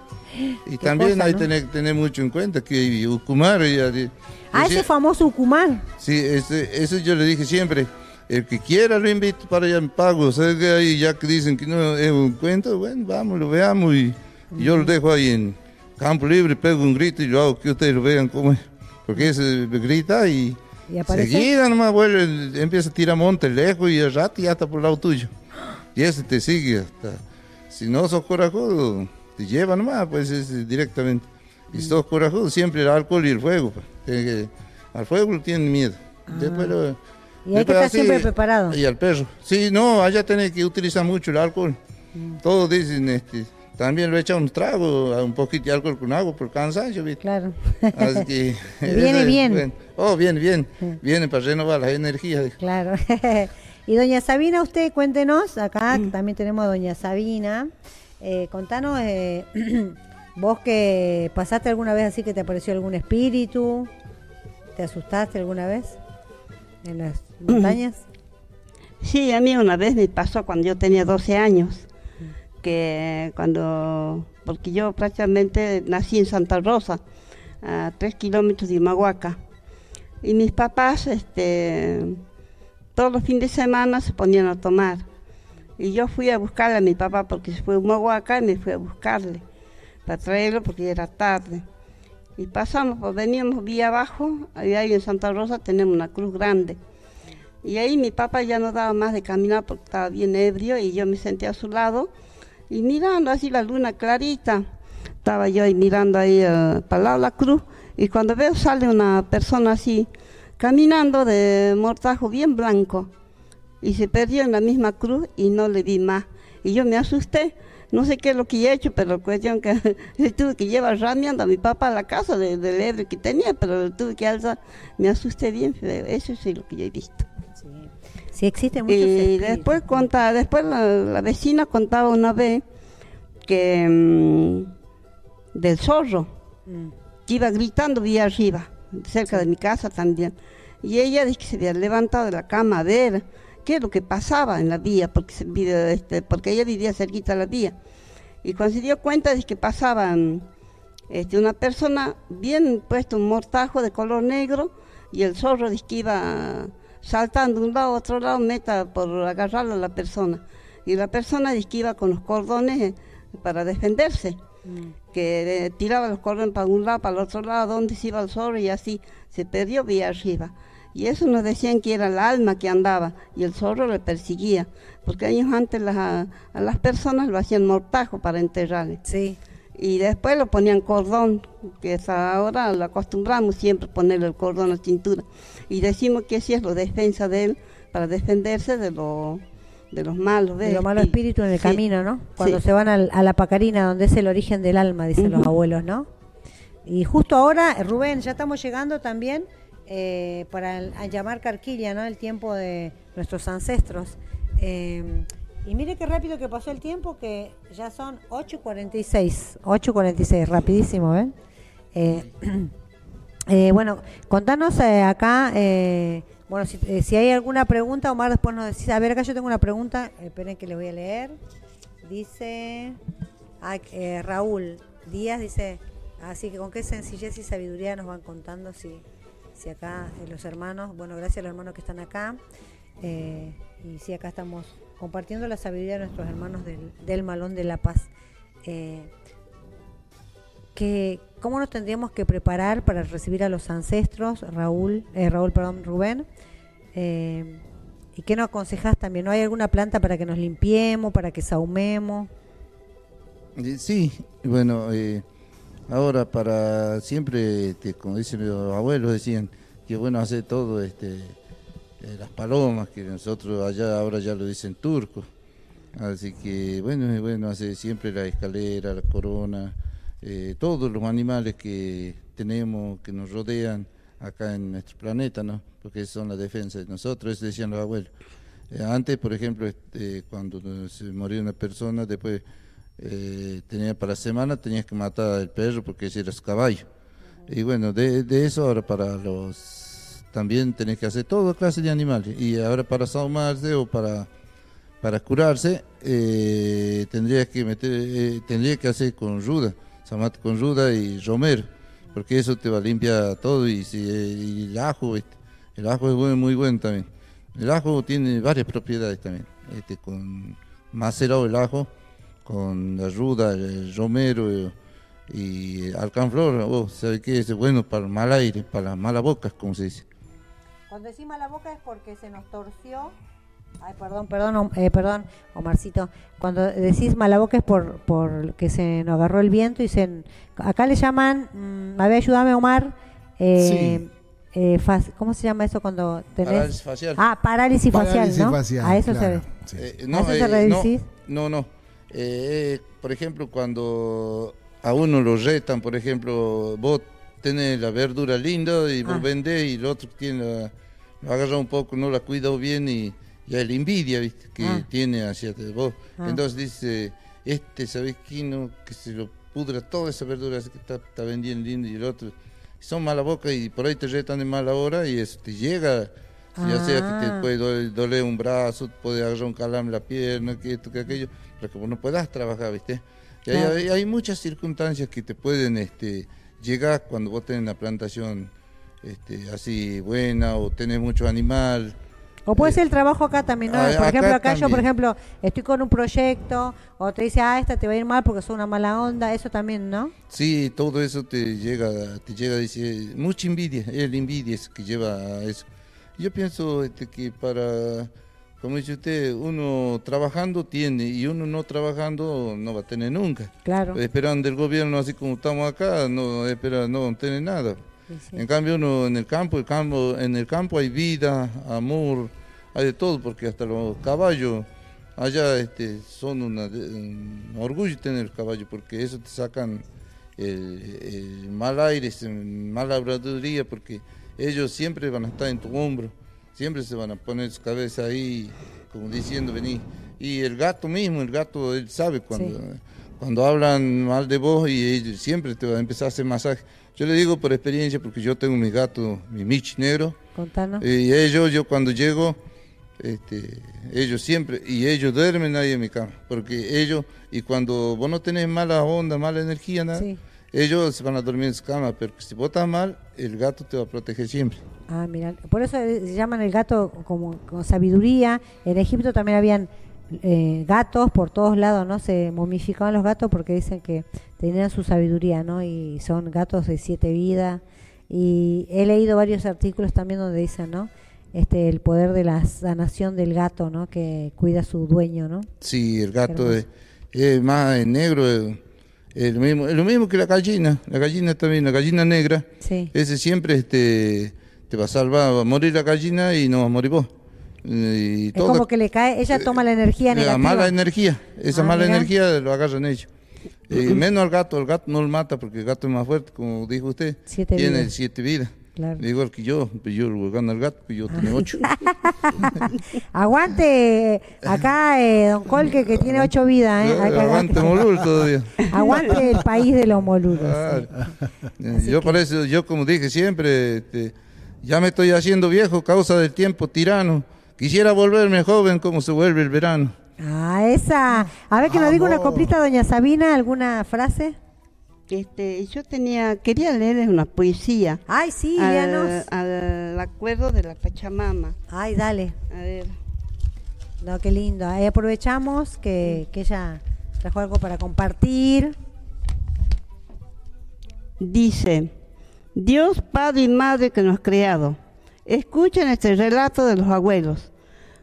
Y Qué también cosa, hay ¿no? que tener, tener mucho en cuenta que Ucumar. de- Ah, ese famoso Ucumar. Sí, ese- eso yo le dije siempre. El que quiera lo invito para allá en pago. O sea, que ahí ya que dicen que no es un cuento, bueno, vamos, lo veamos. Y, y yo lo dejo ahí en campo libre, pego un grito y lo hago que ustedes lo vean cómo es. Porque ese grita y, ¿Y aparece? seguida nomás vuelve, empieza a tirar monte lejos y al rato ya está por el lado tuyo. Y ese te sigue hasta. Si no sos corajudo, te lleva nomás, pues es directamente. Y si sos corajudo, siempre el alcohol y el fuego. pues. Que- al fuego tienen miedo. Después Ah. Y hay que después estar así- siempre preparado. Y al perro. Sí, no, allá tenés que utilizar mucho el alcohol. Mm. Todos dicen, este, también lo echa un trago, a un poquito de alcohol con agua por cansancio, ¿viste? Claro. Así que, Viene bien. bueno. Oh, bien, bien. Viene para renovar las energías. Claro. y doña Sabina, usted cuéntenos, acá también tenemos a doña Sabina. Eh, contanos, eh, vos que pasaste alguna vez así que te apareció algún espíritu, ¿te asustaste alguna vez en las montañas? Sí, a mí una vez me pasó cuando yo tenía 12 años, que cuando, porque yo prácticamente nací en Santa Rosa, a 3 kilómetros de Imahuaca, y mis papás, este, todos los fines de semana se ponían a tomar, y yo fui a buscarle a mi papá porque se fue a Imahuaca y me fui a buscarle, para traerlo porque era tarde. Y pasamos, pues veníamos vía abajo, ahí en Santa Rosa tenemos una cruz grande. Y ahí mi papá ya no daba más de caminar porque estaba bien ebrio y yo me senté a su lado y mirando así la luna clarita. Estaba yo ahí mirando ahí eh, para de la cruz y cuando veo sale una persona así caminando de mortajo bien blanco y se perdió en la misma cruz y no le vi más. Y yo me asusté. No sé qué es lo que he hecho, pero cuestión que tuve que llevar rameando a mi papá a la casa de- del ebrio que tenía, pero tuve que alzar. Me asusté bien. Eso sí lo que yo he visto. Sí. Existen muchos Y espíritus. después conta, después la, la vecina contaba una vez que mm, del zorro Mm. que iba gritando vía arriba, cerca de mi casa también. Y ella dice que se había levantado de la cama a ver qué es lo que pasaba en la vía, porque, se este, porque ella vivía cerquita de la vía. Y cuando se dio cuenta de que pasaba mm, este, una persona bien puesto un mortajo de color negro y el zorro dice que iba saltando de un lado a otro lado, meta por agarrarlo a la persona. Y la persona iba con los cordones eh, para defenderse que eh, tiraba los cordones para un lado, para el otro lado, donde se iba el zorro y así se perdió vía arriba. Y eso nos decían que era el alma que andaba y el zorro le perseguía, porque años antes las- a, a las personas lo hacían mortajo para enterrarle. Sí. Y después lo ponían cordón, que hasta ahora lo acostumbramos siempre ponerle el cordón a la cintura. Y decimos que así es la defensa de él, para defenderse de, lo, de los malos. De ¿ves? los malos espíritus en el sí. camino, ¿no? Cuando Sí. se van al- a la pacarina, donde es el origen del alma, dicen los abuelos, ¿no? Y justo ahora, Rubén, ya estamos llegando también eh, para el- a llamar Carquilla, ¿no? El tiempo de nuestros ancestros. Eh, y mire qué rápido que pasó el tiempo, que ya son 8.46. 8.46, rapidísimo, ¿ven? Eh, eh, bueno, contanos eh, acá, Bueno, si, hay alguna pregunta, Omar, después nos decís. A ver, acá yo tengo una pregunta. Esperen que le voy a leer. Dice ah, Raúl Díaz, dice, así que con qué sencillez y sabiduría nos van contando si, si acá los hermanos, bueno, gracias a los hermanos que están acá. y si acá estamos compartiendo la sabiduría de nuestros hermanos del, del Malón de la Paz. Eh, que, ¿Cómo nos tendríamos que preparar para recibir a los ancestros, Raúl, eh, Raúl, perdón, Rubén? Eh, ¿Y qué nos aconsejas también? ¿No hay alguna planta para que nos limpiemos, para que saumemos? Eh, Sí, bueno, ahora para siempre, este, como dicen los abuelos, decían que bueno hacer todo, este, eh, las palomas, que nosotros allá ahora ya lo dicen turco. Así que bueno, es bueno hacer siempre la escalera, la corona, eh, todos los animales que tenemos, que nos rodean acá en nuestro planeta, ¿no? Porque son la defensa de nosotros, eso decían los abuelos. Eh, antes, por ejemplo, este, cuando se moría una persona, después eh, tenía para semana tenías que matar al perro porque ese era su caballo. Y bueno, de eso ahora para los también tenés que hacer toda clase de animales. Y ahora para saumarse o para, para curarse, eh, tendrías que meter, eh, tendría que hacer con ruda, samate con ruda y romero, porque eso te va a limpiar todo y, si, y el ajo, este, el ajo es bueno, muy bueno también. El ajo tiene varias propiedades también, este, con macerado el ajo, con la ruda, el romero eh, y alcanflor, oh, ¿sabe qué? Es bueno para el mal aire, para las malas bocas, como se dice. Cuando decís mala boca es porque se nos torció. Ay, perdón, perdón, Om- eh, perdón, Omarcito. Cuando decís mala boca es por, por que se nos agarró el viento y se... Acá le llaman, mm, a ver, ayúdame Omar, eh, eh, fas- ¿cómo se llama eso cuando tenés? Parálisis facial. Ah, parálisis facial, Parálisis ¿no? facial, a eso claro, se sí. Eh, ¿A eso se eh, reducís? no, no, no. Eh, por ejemplo, cuando a uno lo retan, por ejemplo, vos tenés la verdura linda y vos Ah. vendés y el otro tiene la, lo agarra un poco, no la cuida bien y ya la envidia, ¿viste? Que Ah. tiene hacia vos. Ah. Entonces dice, este, ¿sabés quién? no? Que se lo pudra toda esa verdura así que está, está vendiendo lindo y el otro. Son mala boca y por ahí te retan de mala hora y eso te llega. Ya sea que te Ah. puede doler, doler un brazo, puede agarrar un calambre en la pierna, que esto, que aquello, pero que vos no puedas trabajar, ¿viste? Y hay, hay- hay muchas circunstancias que te pueden este, llegar cuando vos tenés una plantación este, así buena o tenés mucho animal. O puede Eh, ser el trabajo acá también, ¿no? por ejemplo, acá acá yo, por ejemplo, estoy con un proyecto, o te dice, ah, esta te va a ir mal porque sos una mala onda, eso también, ¿no? Sí, todo eso te llega, te llega, dice, mucha envidia, es la envidia es que lleva a eso. Yo pienso este, que para, como dice usted, uno trabajando tiene y uno no trabajando no va a tener nunca. Claro. Esperando del gobierno así como estamos acá, no espera, no tiene nada. Sí, sí. En cambio uno en el campo, el campo, en el campo hay vida, amor, hay de todo, porque hasta los caballos allá este, son una un orgullo tener el caballo, porque eso te sacan el, el mal aire, mala habladuría, porque ellos siempre van a estar en tu hombro, siempre se van a poner su cabeza ahí, como diciendo, vení. Y el gato mismo, el gato, él sabe cuando, cuando hablan mal de vos y él siempre te va a empezar a hacer masaje. Yo le digo por experiencia, porque yo tengo mi gato, mi Michi negro, Contanos. y ellos, yo cuando llego, este, ellos siempre, y ellos duermen ahí en mi cama, porque ellos, y cuando vos no tenés mala onda, mala energía, nada, Sí. ellos se van a dormir en su cama, pero si vos estás mal, el gato te va a proteger siempre. Ah, mira, por eso eh, se llaman el gato como con sabiduría. En Egipto también habían eh, gatos por todos lados, ¿no? Se momificaban los gatos porque dicen que tenían su sabiduría, ¿no? Y son gatos de siete vidas. Y he leído varios artículos también donde dicen, ¿no? Este, el poder de la sanación del gato, ¿no? Que cuida a su dueño, ¿no? Sí, el gato es, es más es negro, es, es lo mismo, es lo mismo que la gallina, la gallina también, la gallina negra, Sí. ese siempre este, te va a salvar, va a morir la gallina y no va a morir vos. Y Es como que le cae, ella toma la energía la negativa. mala energía, esa Ah, mala mira. energía lo agarran ellos. Y menos al gato, el gato no lo mata porque el gato es más fuerte, como dijo usted. Siete tiene vidas. siete vidas. Claro. Igual que yo, pues yo gano al gato, pues yo tengo ocho. Aguante acá, eh, don Colque, que tiene ocho vidas. ¿eh? Acá- Aguante molul todavía. Aguante el país de los moludos. Claro. sí. Eh, yo por eso, yo como dije siempre, este, Ya me estoy haciendo viejo causa del tiempo tirano. Quisiera volverme joven como se vuelve el verano. Ah, esa. A ver que nos diga una coplita, doña Sabina, alguna frase. Este, yo tenía, quería leerles una poesía Ay, sí, al, léanos. al acuerdo de la Pachamama. Ay, dale. A ver, No, qué lindo. Ahí aprovechamos que, que ella trajo algo para compartir. dice, Dios Padre y Madre que nos ha creado, escuchen este relato de los abuelos.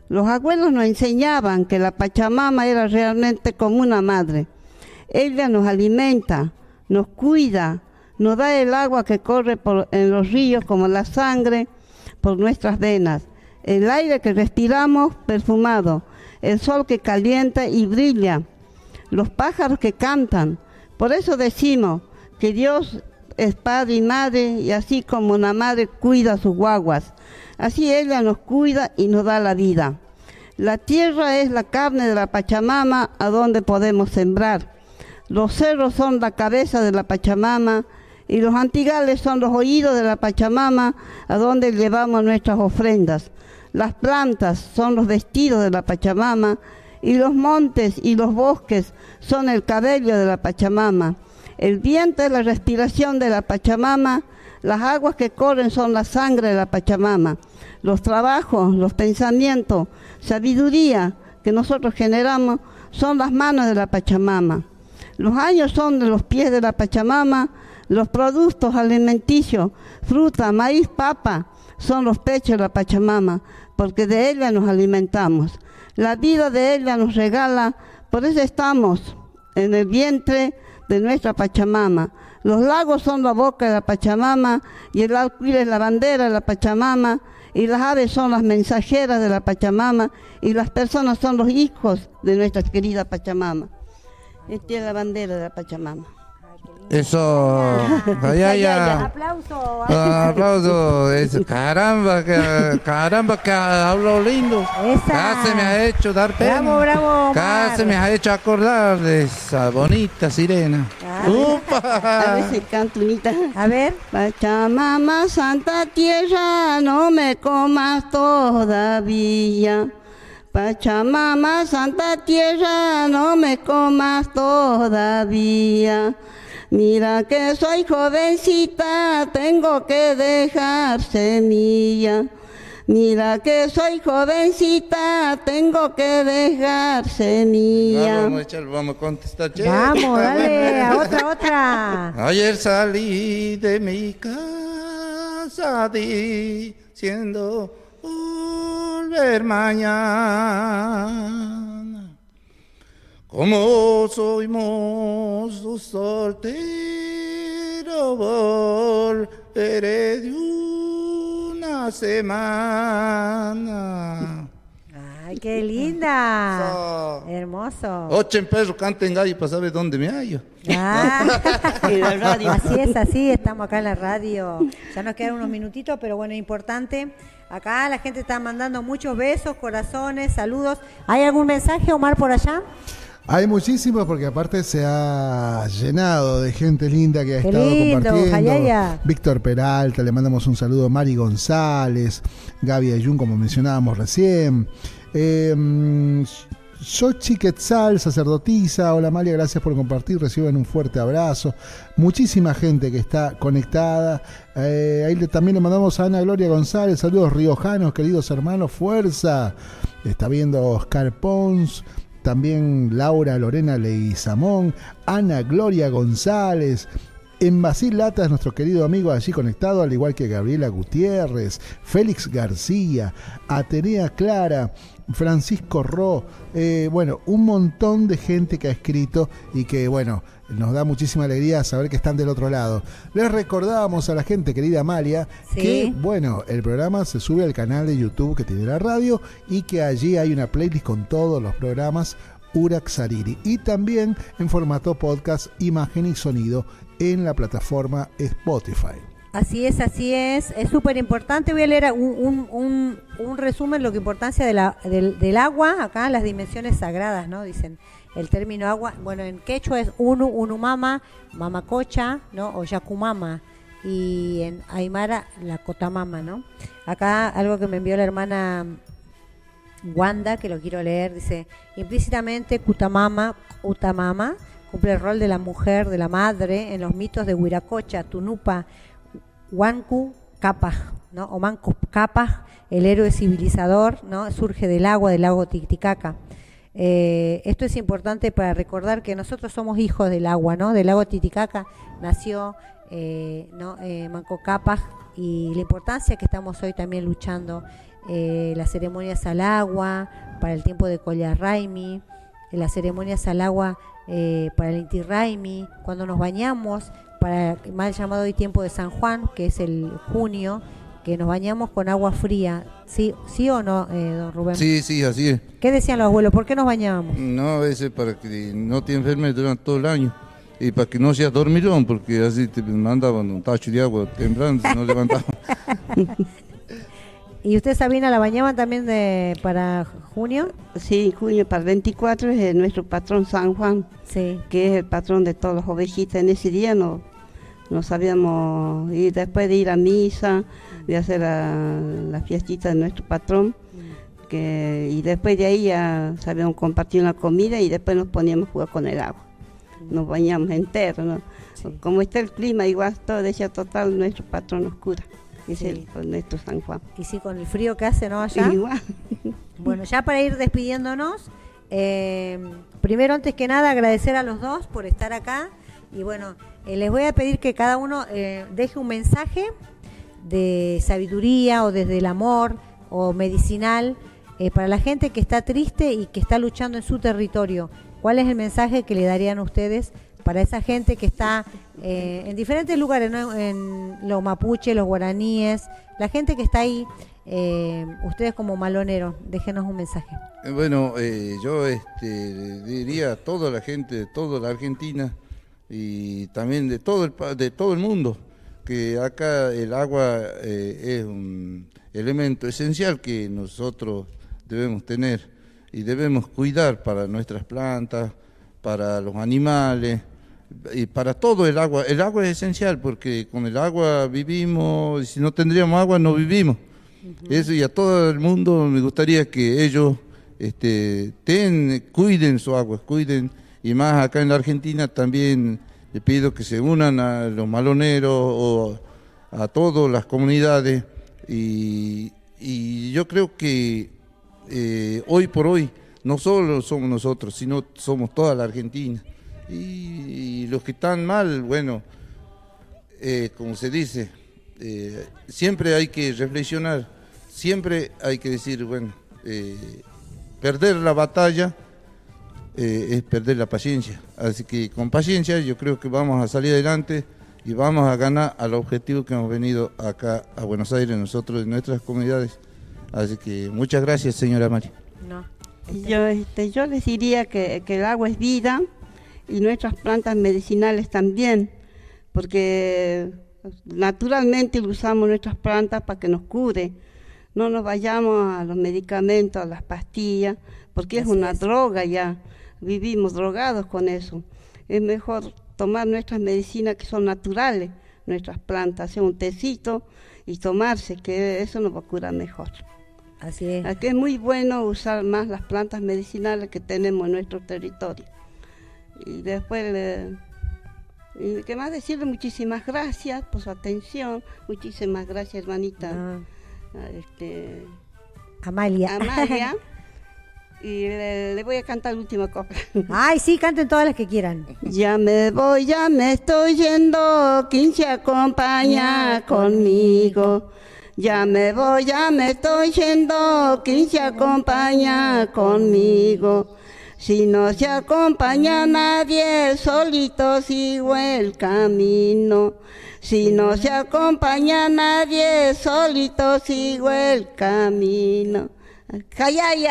Los abuelos nos enseñaban que la Pachamama era realmente como una madre. Ella nos alimenta, nos cuida, nos da el agua que corre en los ríos como la sangre por nuestras venas, el aire que respiramos perfumado, el sol que calienta y brilla, los pájaros que cantan. Por eso decimos que Dios es padre y madre y así como una madre cuida a sus guaguas, así ella nos cuida y nos da la vida. La tierra es la carne de la Pachamama a donde podemos sembrar. Los cerros son la cabeza de la Pachamama y los antigales son los oídos de la Pachamama a donde llevamos nuestras ofrendas. Las plantas son los vestidos de la Pachamama y los montes y los bosques son el cabello de la Pachamama. El viento es la respiración de la Pachamama, las aguas que corren son la sangre de la Pachamama. Los trabajos, los pensamientos, sabiduría que nosotros generamos son las manos de la Pachamama. Los años son de los pies de la Pachamama, los productos alimenticios, fruta, maíz, papa, son los pechos de la Pachamama, porque de ella nos alimentamos. La vida de ella nos regala, por eso estamos en el vientre de nuestra Pachamama. Los lagos son la boca de la Pachamama y el alquil es la bandera de la Pachamama y las aves son las mensajeras de la Pachamama y las personas son los hijos de nuestra querida Pachamama. Esta es la bandera de la Pachamama. Eso, allá, allá. Aplauso. Ah, aplauso. Es- caramba, que, caramba, que hablo lindo. Esa. Casi me ha hecho dar pena. Bravo, bravo, Casi Omar. me ha hecho acordar de esa bonita sirena. Ah. A ¡Upa! veces canto unita. A ver. Pachamama, Santa Tierra, no me comas todavía. Pachamama, Santa Tierra, no me comas todavía. Mira que soy jovencita, tengo que dejar semilla. Mira que soy jovencita, tengo que dejar semilla. Vamos a vamos a contestar. che. Vamos, dale. A otra, otra. Ayer salí de mi casa diciendo volver mañana. Como soy mozo soltero, volveré de una semana. Ay, qué linda. Hermoso. Ochen perros, canten gallo para saber dónde me hallo. Ah. En la radio. Así es, así estamos acá en la radio. Ya nos quedan unos minutitos, pero bueno, importante. Acá la gente está mandando muchos besos, corazones, saludos. ¿Hay algún mensaje, Omar, por allá? Hay muchísimos porque aparte se ha llenado de gente linda que ha Qué estado lindo, compartiendo. Jayaya. Víctor Peralta, le mandamos un saludo. Mari González, Gaby Ayun, como mencionábamos recién. Eh, Quetzal, sacerdotisa. Hola María, gracias por compartir. Reciben un fuerte abrazo. Muchísima gente que está conectada. Eh, ahí le- también le mandamos a Ana Gloria González. Saludos riojanos, queridos hermanos. Fuerza. Está viendo Oscar Pons. También Laura Lorena Leguizamón, Ana Gloria González, en Latas, nuestro querido amigo allí conectado, al igual que Gabriela Gutiérrez, Félix García, Atenea Clara, Francisco Ro, eh, bueno, un montón de gente que ha escrito y que, bueno, nos da muchísima alegría saber que están del otro lado. Les recordamos a la gente, querida Amalia, Sí. que, bueno, el programa se sube al canal de YouTube que tiene la radio y que allí hay una playlist con todos los programas Uraxariri y también en formato podcast, imagen y sonido en la plataforma Spotify. Así es, así es. Es súper importante. Voy a leer un, un, un, resumen lo que importancia de la, del, agua, acá las dimensiones sagradas, ¿no? Dicen el término agua. Bueno, en quechua es unu, unumama, mamacocha, ¿no? O yacumama. y en Aymara la Cotamama, ¿no? Acá algo que me envió la hermana Wanda, que lo quiero leer, dice, implícitamente Kutamama, Utamama cumple el rol de la mujer, de la madre, en los mitos de Huiracocha, Tunupa, Huancu, Kapaj, ¿no? O Mancu Kapaj, el héroe civilizador, ¿no? Surge del agua, del lago Titicaca. Eh, esto es importante para recordar que nosotros somos hijos del agua, ¿no? Del lago Titicaca nació eh, ¿no? Eh, Manco Cápac y la importancia que estamos hoy también luchando eh, las ceremonias al agua para el tiempo de Raimi, las ceremonias al agua eh, para el Inti Raimi, cuando nos bañamos para el mal llamado hoy tiempo de San Juan, que es el junio, que nos bañamos con agua fría. ¿Sí, sí o no, eh, don Rubén? Sí, sí, así es. ¿Qué decían los abuelos? ¿Por qué nos bañábamos? No, a veces para que no te enfermes durante todo el año. Y para que no seas dormilón, porque así te mandaban un tacho de agua temprano, no levantaban. ¿Y usted, Sabina, la bañaban también de, para junio? Sí, junio para el 24 es nuestro patrón San Juan, sí. que es el patrón de todas las ovejitas. En ese día no, no sabíamos ir después de ir a misa, de hacer la, la fiestita de nuestro patrón. Que, y después de ahí ya sabíamos compartir la comida y después nos poníamos a jugar con el agua. Nos bañamos enteros, ¿no? Como está el clima, igual todo decía total, nuestro patrón nos cura. Es Sí. el con nuestro San Juan. Y sí, con el frío que hace, ¿no? Allá. Igual. Bueno, ya para ir despidiéndonos, eh, primero, antes que nada, agradecer a los dos por estar acá. Y bueno, eh, les voy a pedir que cada uno eh, deje un mensaje de sabiduría o desde el amor o medicinal eh, para la gente que está triste y que está luchando en su territorio. ¿Cuál es el mensaje que le darían ustedes para esa gente que está en diferentes lugares, en los mapuches, los guaraníes, la gente que está ahí? ustedes como maloneros, déjenos un mensaje. Bueno, eh, yo este, diría a toda la gente de toda la Argentina y también de todo el, de todo el mundo que acá el agua eh, es un elemento esencial que nosotros debemos tener y debemos cuidar para nuestras plantas, para los animales y para todo el agua. El agua es esencial porque con el agua vivimos y si no tendríamos agua no vivimos. Eso y a todo el mundo me gustaría que ellos este, ten, cuiden su agua, cuiden, y más acá en la Argentina también le pido que se unan a los maloneros o a todas las comunidades y, yo creo que eh, hoy por hoy no solo somos nosotros, sino somos toda la Argentina. Y, los que están mal, bueno, eh, como se dice, eh, siempre hay que reflexionar, siempre hay que decir, bueno, perder la batalla eh, es perder la paciencia. Así que con paciencia yo creo que vamos a salir adelante y vamos a ganar al objetivo que hemos venido acá a Buenos Aires, nosotros en nuestras comunidades. Así que muchas gracias, señora Mari. No. Yo, este, yo les diría que, que el agua es vida y nuestras plantas medicinales también, porque naturalmente usamos nuestras plantas para que nos cure. No nos vayamos a los medicamentos, a las pastillas, porque es una es. droga ya. Vivimos drogados con eso. Es mejor tomar nuestras medicinas que son naturales, nuestras plantas, hacer un tecito y tomarse, que eso nos va a curar mejor. Así es. Aquí es muy bueno usar más las plantas medicinales que tenemos en nuestro territorio. Y después, le- y qué más decirle, muchísimas gracias por su atención, muchísimas gracias hermanita No. a este, Amalia. Amalia. y le, le voy a cantar la última copla. Ay, sí, canten todas las que quieran. Ya me voy, ya me estoy yendo, quien se acompaña conmigo. Ya me voy, ya me estoy yendo, quien se acompaña conmigo. Si no se acompaña nadie, solito sigo el camino. Si no se acompaña nadie, solito sigo el camino. Ay, ay.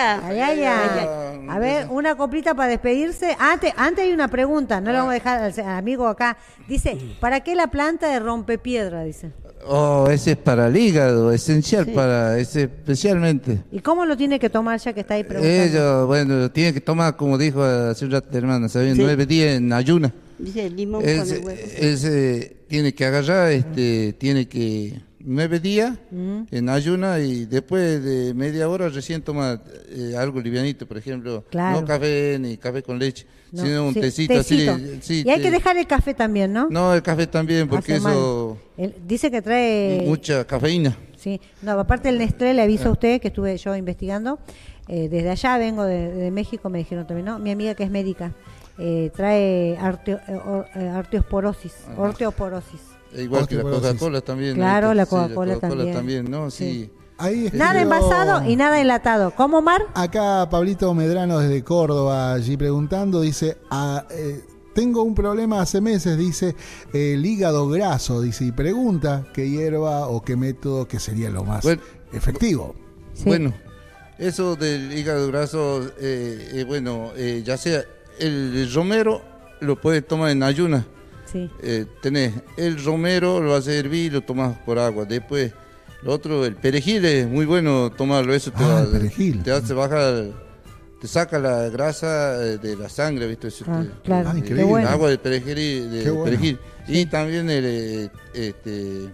A ver, una coplita para despedirse. Antes, antes hay una pregunta, no la vamos a dejar al amigo acá. Dice, ¿para qué la planta de rompepiedra? Dice. Oh, ese es para el hígado, esencial para ese especialmente. ¿Y cómo lo tiene que tomar ya que está ahí preguntando? Ellos, bueno, tiene que tomar, como dijo hace un rato, hermano, ¿saben? Sí. nueve días en ayuna. Dice el limón Es- con el huevo. ese tiene que agarrar, este, tiene que nueve días Mm. en ayuna y después de media hora recién toma eh, algo livianito, por ejemplo, Claro. no café ni café con leche, No, sino un sí, tecito, así. tecito. sí, y hay que dejar el café también, ¿no? No, el café también, porque Hace eso El- dice que trae... mucha cafeína. Sí, no, aparte del Nestlé, le aviso a usted que estuve yo investigando. eh, desde allá vengo de, de México, me dijeron también, ¿no? Mi amiga que es médica eh, trae arteo- eh, or- eh, arteosporosis, orteoporosis. E Igual que la. Coca-Cola también. Claro, ¿no? la Sí, Coca-Cola también. ¿no? Sí. Sí. Ahí Nada envasado y nada enlatado. ¿Cómo, Mar? Acá Pablito Medrano desde Córdoba, allí preguntando, dice, ah, eh, tengo un problema hace meses, dice, el hígado graso, dice, y pregunta qué hierba o qué método que sería lo más Bueno. efectivo. Sí. Bueno, eso del hígado graso, eh, eh, bueno, eh, ya sea el romero, lo puedes tomar en ayuna. Sí. Eh, tenés el romero, lo vas a hervir y lo tomas por agua. Después, lo otro, el perejil es muy bueno tomarlo. Eso te, Ah, va- el perejil. te hace bajar, te saca la grasa eh, de la sangre, ¿viste? Eso Ah, te- claro. Ah, increíble. bueno. agua de perejil. y- de bueno. perejil. Y también el, eh, este,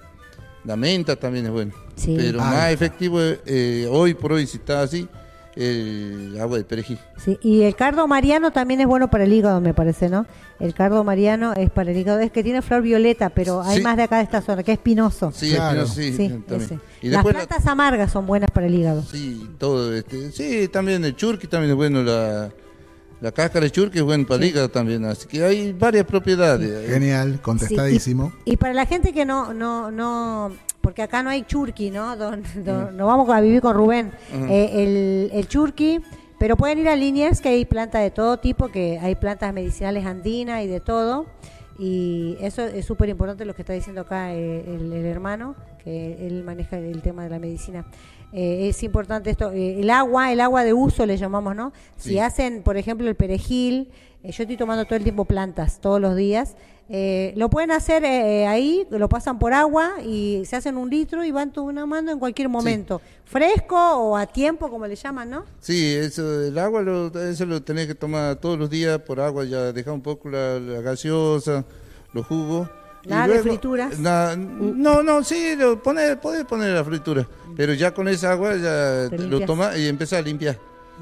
la menta también es bueno. Sí. Pero Ah, más efectivo, eh, hoy por hoy, si está así, el agua de perejil. Sí, y el cardo mariano también es bueno para el hígado, me parece, ¿no? El cardo mariano es para el hígado, es que tiene flor violeta, pero hay Sí. más de acá de esta zona, que es espinoso. Sí, Claro. espino, sí, Sí, también. ese. Y Las la- plantas amargas son buenas para el hígado. Sí, todo. Este, sí, también el churqui también es bueno. La, la cáscara de churqui es bueno para el hígado también. Así que hay varias propiedades. Genial, contestadísimo. Sí, y, y para la gente que no, no, no, porque acá no hay churqui, ¿no? Don, don- No vamos a vivir con Rubén. Eh, el, el churqui, pero pueden ir a Liniers, que hay plantas de todo tipo, que hay plantas medicinales andinas y de todo. Y eso es súper importante lo que está diciendo acá eh, el, el hermano, que él maneja el tema de la medicina. Eh, es importante esto, eh, el agua, el agua de uso le llamamos, ¿no? Si hacen, por ejemplo, el perejil, eh, yo estoy tomando todo el tiempo plantas, todos los días, eh, lo pueden hacer eh, ahí, lo pasan por agua y se hacen un litro y van tomando en cualquier momento, fresco o a tiempo, como le llaman, ¿no? Sí, eso, el agua lo, eso lo tenés que tomar todos los días por agua, ya dejar un poco la, la gaseosa, los jugos. Nada de frituras. na- no, no, sí, lo pone, podés poner la fritura, pero ya con esa agua ya lo tomas y empezás a limpiar.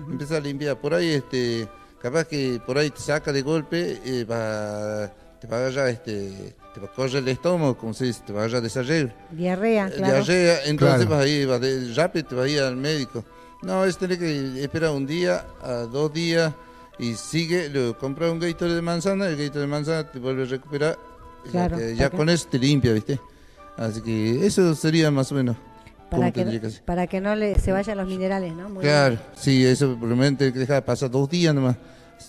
Empezás a limpiar. Por ahí, este, capaz que por ahí te saca de golpe, eh, va, te va a agarrar, este, te va a correr el estómago, como se dice, te va a agarrar desarreglo. Diarrea, Eh, claro. diarrea, entonces Claro. vas a ir, vas de- rápido te vas a ir al médico. No, es tener que esperar un día a dos días y sigue, lo compras un gaito de manzana, el gaito de manzana te vuelve a recuperar, Claro, que- ya que- con eso te limpia, ¿viste? Así que eso sería más o menos para que, que no, ser. para que no le, se vayan los minerales, ¿no? Muy Claro, bien. sí, eso que dejar pasar dos días nomás.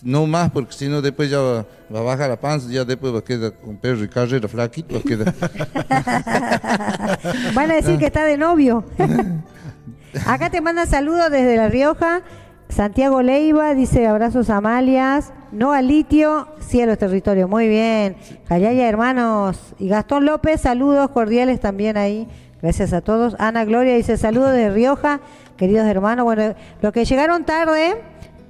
No más, porque si no después ya va, va a bajar la panza, ya después va a quedar con perro y carrera flaquito, va a quedar. Van a decir que está de novio. Acá te mandan saludos desde La Rioja. Santiago Leiva dice abrazos a Amalias. No al litio, sí a los territorios. Muy bien. Callaya, hermanos. Y Gastón López, saludos cordiales también ahí. Gracias a todos. Ana Gloria dice saludos de Rioja, queridos hermanos. Bueno, los que llegaron tarde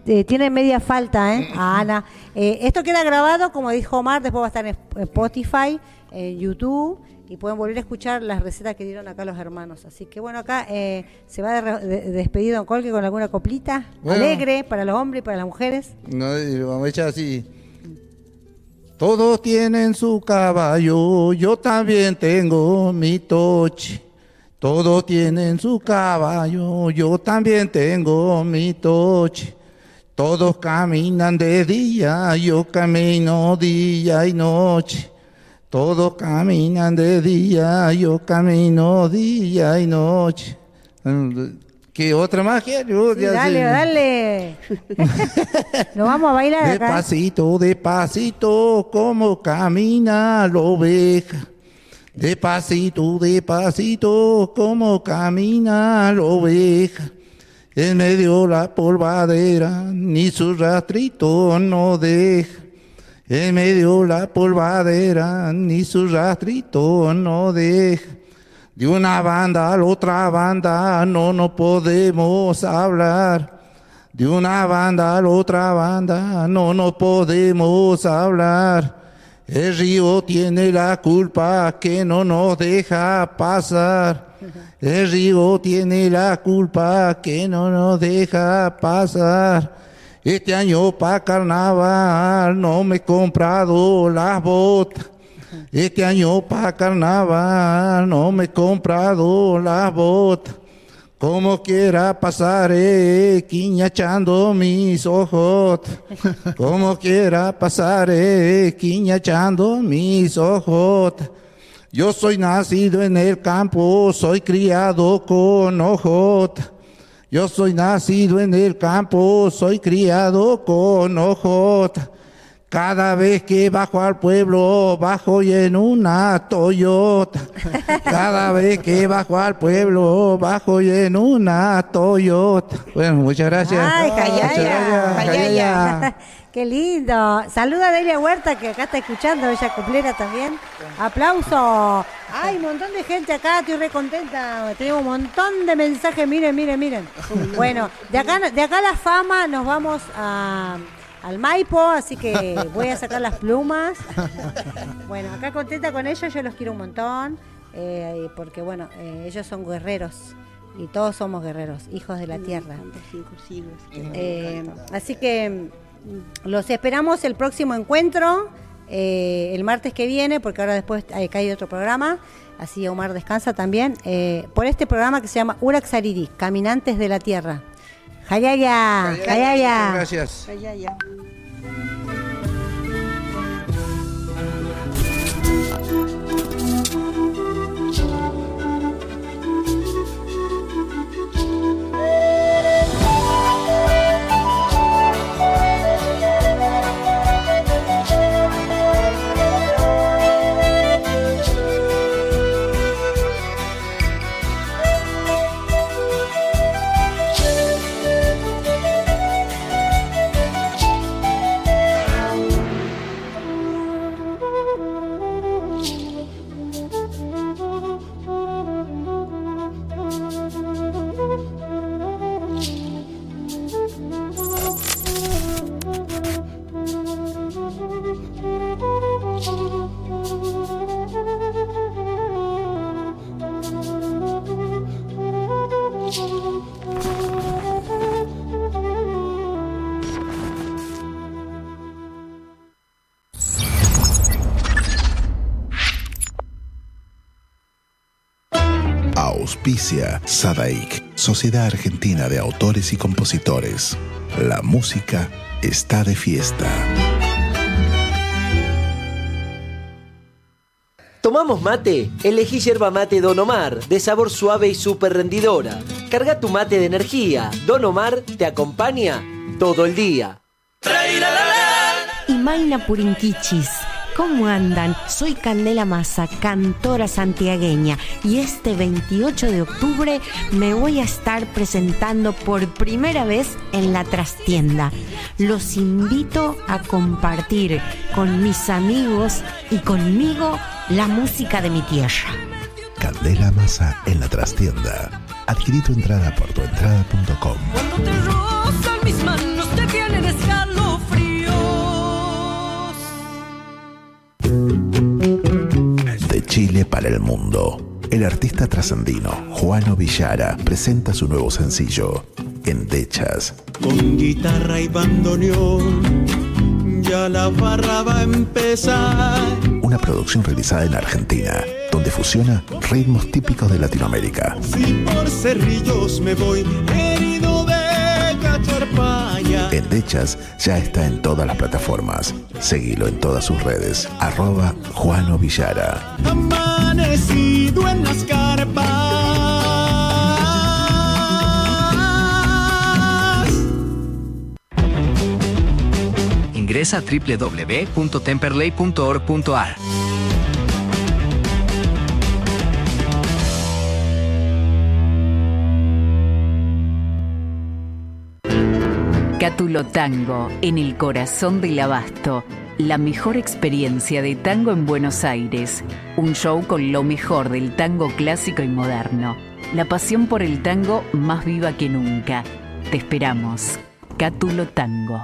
eh, tienen media falta, ¿eh? A Ana. Eh, esto queda grabado, como dijo Omar, después va a estar en Spotify, en YouTube y pueden volver a escuchar las recetas que dieron acá los hermanos. Así que bueno, acá eh, se va de, de- de despedido Don Colque con alguna coplita Bueno. alegre para los hombres y para las mujeres. No, vamos a echar así. Todos tienen su caballo, yo también tengo mi toche. Todos tienen su caballo, yo también tengo mi toche. Todos caminan de día, yo camino día y noche. Todos caminan de día, yo camino día y noche. ¿Qué otra más quiero? Sí, Ya dale, sé. dale. Nos vamos a bailar acá. Despacito, despacito, como camina la oveja. Despacito, despacito, como camina la oveja. En medio la polvadera, ni su rastrito no deja. En medio la polvadera, ni su rastrito no deja. De una banda a la otra banda no nos podemos hablar. De una banda a la otra banda no nos podemos hablar. El río tiene la culpa que no nos deja pasar. El río tiene la culpa que no nos deja pasar. Este año para carnaval no me he comprado las botas. Este año para carnaval no me he comprado las botas. Como quiera pasaré quiñachando mis ojos. Como quiera pasaré quiñachando mis ojos. Yo soy nacido en el campo, soy criado con ojos. Yo soy nacido en el campo, soy criado con ojos. Cada vez que bajo al pueblo, bajo y en una Toyota. Cada vez que bajo al pueblo, bajo y en una Toyota. Bueno, muchas gracias. Ay, Muchas Jayaya, gracias, Jayaya. Qué lindo. Saluda a Delia Huerta, que acá está escuchando, ella cumplera también. Aplauso. Hay un montón de gente acá, estoy re contenta. Tenemos un montón de mensajes, miren, miren, miren. Bueno, de acá, de acá a la fama nos vamos a, al Maipo, así que voy a sacar las plumas. Bueno, acá contenta con ellos, yo los quiero un montón, eh, porque bueno, eh, ellos son guerreros. Y todos somos guerreros, hijos de la tierra. Cinco siglos. Eh, así que mm, los esperamos el próximo encuentro, eh, el martes que viene, porque ahora después hay otro programa, así Omar descansa también, eh, por este programa que se llama Uraxariri, Caminantes de la Tierra. Jayaya, Jayaya. Gracias. Auspicia Sadaik, Sociedad Argentina de Autores y Compositores. La música está de fiesta. ¿Tomamos mate? Elegí yerba mate Don Omar, de sabor suave y súper rendidora. Carga tu mate de energía. Don Omar te acompaña todo el día. y Maina Purinquichis. ¿Cómo andan? Soy Candela Massa, cantora santiagueña, y este 28 de octubre me voy a estar presentando por primera vez en la trastienda. Los invito a compartir con mis amigos y conmigo la música de mi tierra. Candela Masa en la trastienda. Adquirí tu entrada por tuentrada.com. Cuando te rozan mis manos te vienen escalofríos. De Chile para el mundo. El artista trascendino Juano Villara presenta su nuevo sencillo, Endechas. Con guitarra y bandoneón, ya la barra va a empezar. Una producción realizada en Argentina, donde fusiona ritmos típicos de Latinoamérica. Si por cerrillos me voy herido de. Endechas ya está en todas las plataformas. Seguilo en todas sus redes. Arroba Juano Villara. Amanecido en las carpas. Ingresa a www.temperley.org.ar. Cátulo Tango, en el corazón del abasto. La mejor experiencia de tango en Buenos Aires. Un show con lo mejor del tango clásico y moderno. La pasión por el tango más viva que nunca. Te esperamos. Cátulo Tango.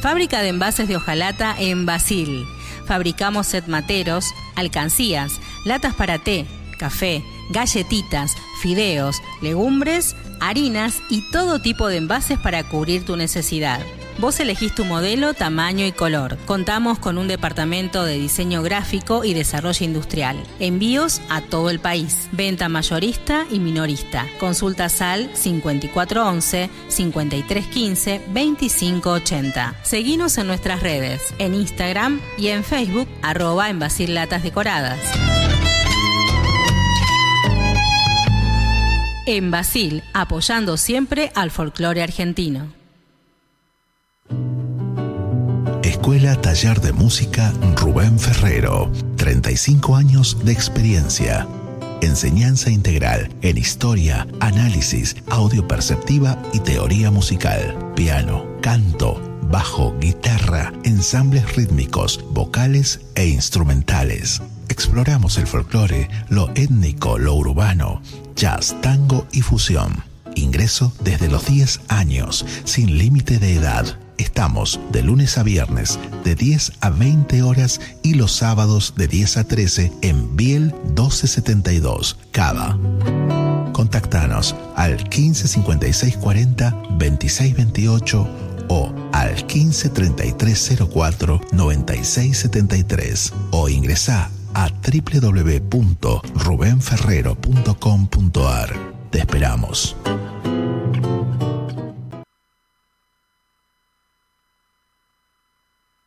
Fábrica de envases de hojalata en Basil. Fabricamos set materos, alcancías, latas para té, café, galletitas, fideos, legumbres, harinas y todo tipo de envases para cubrir tu necesidad. Vos elegís tu modelo, tamaño y color. Contamos con un departamento de diseño gráfico y desarrollo industrial. Envíos a todo el país. Venta mayorista y minorista. Consulta SAL 5411 5315 2580. Seguinos en nuestras redes, en Instagram y en Facebook, arroba en Decoradas. En Basil, apoyando siempre al folclore argentino. Escuela Taller de Música Rubén Ferrero. 35 años de experiencia. Enseñanza integral en historia, análisis, audio perceptiva y teoría musical. Piano, canto, bajo, guitarra, ensambles rítmicos, vocales e instrumentales. Exploramos el folclore, lo étnico, lo urbano, jazz, tango y fusión. Ingreso desde los 10 años, sin límite de edad. Estamos de lunes a viernes de 10 a 20 horas y los sábados de 10 a 13 en Biel 1272, Cava. Contactanos al 15 56 40 26 28 o al 15 33 04 96 73 o ingresa a www.rubenferrero.com.ar. Te esperamos.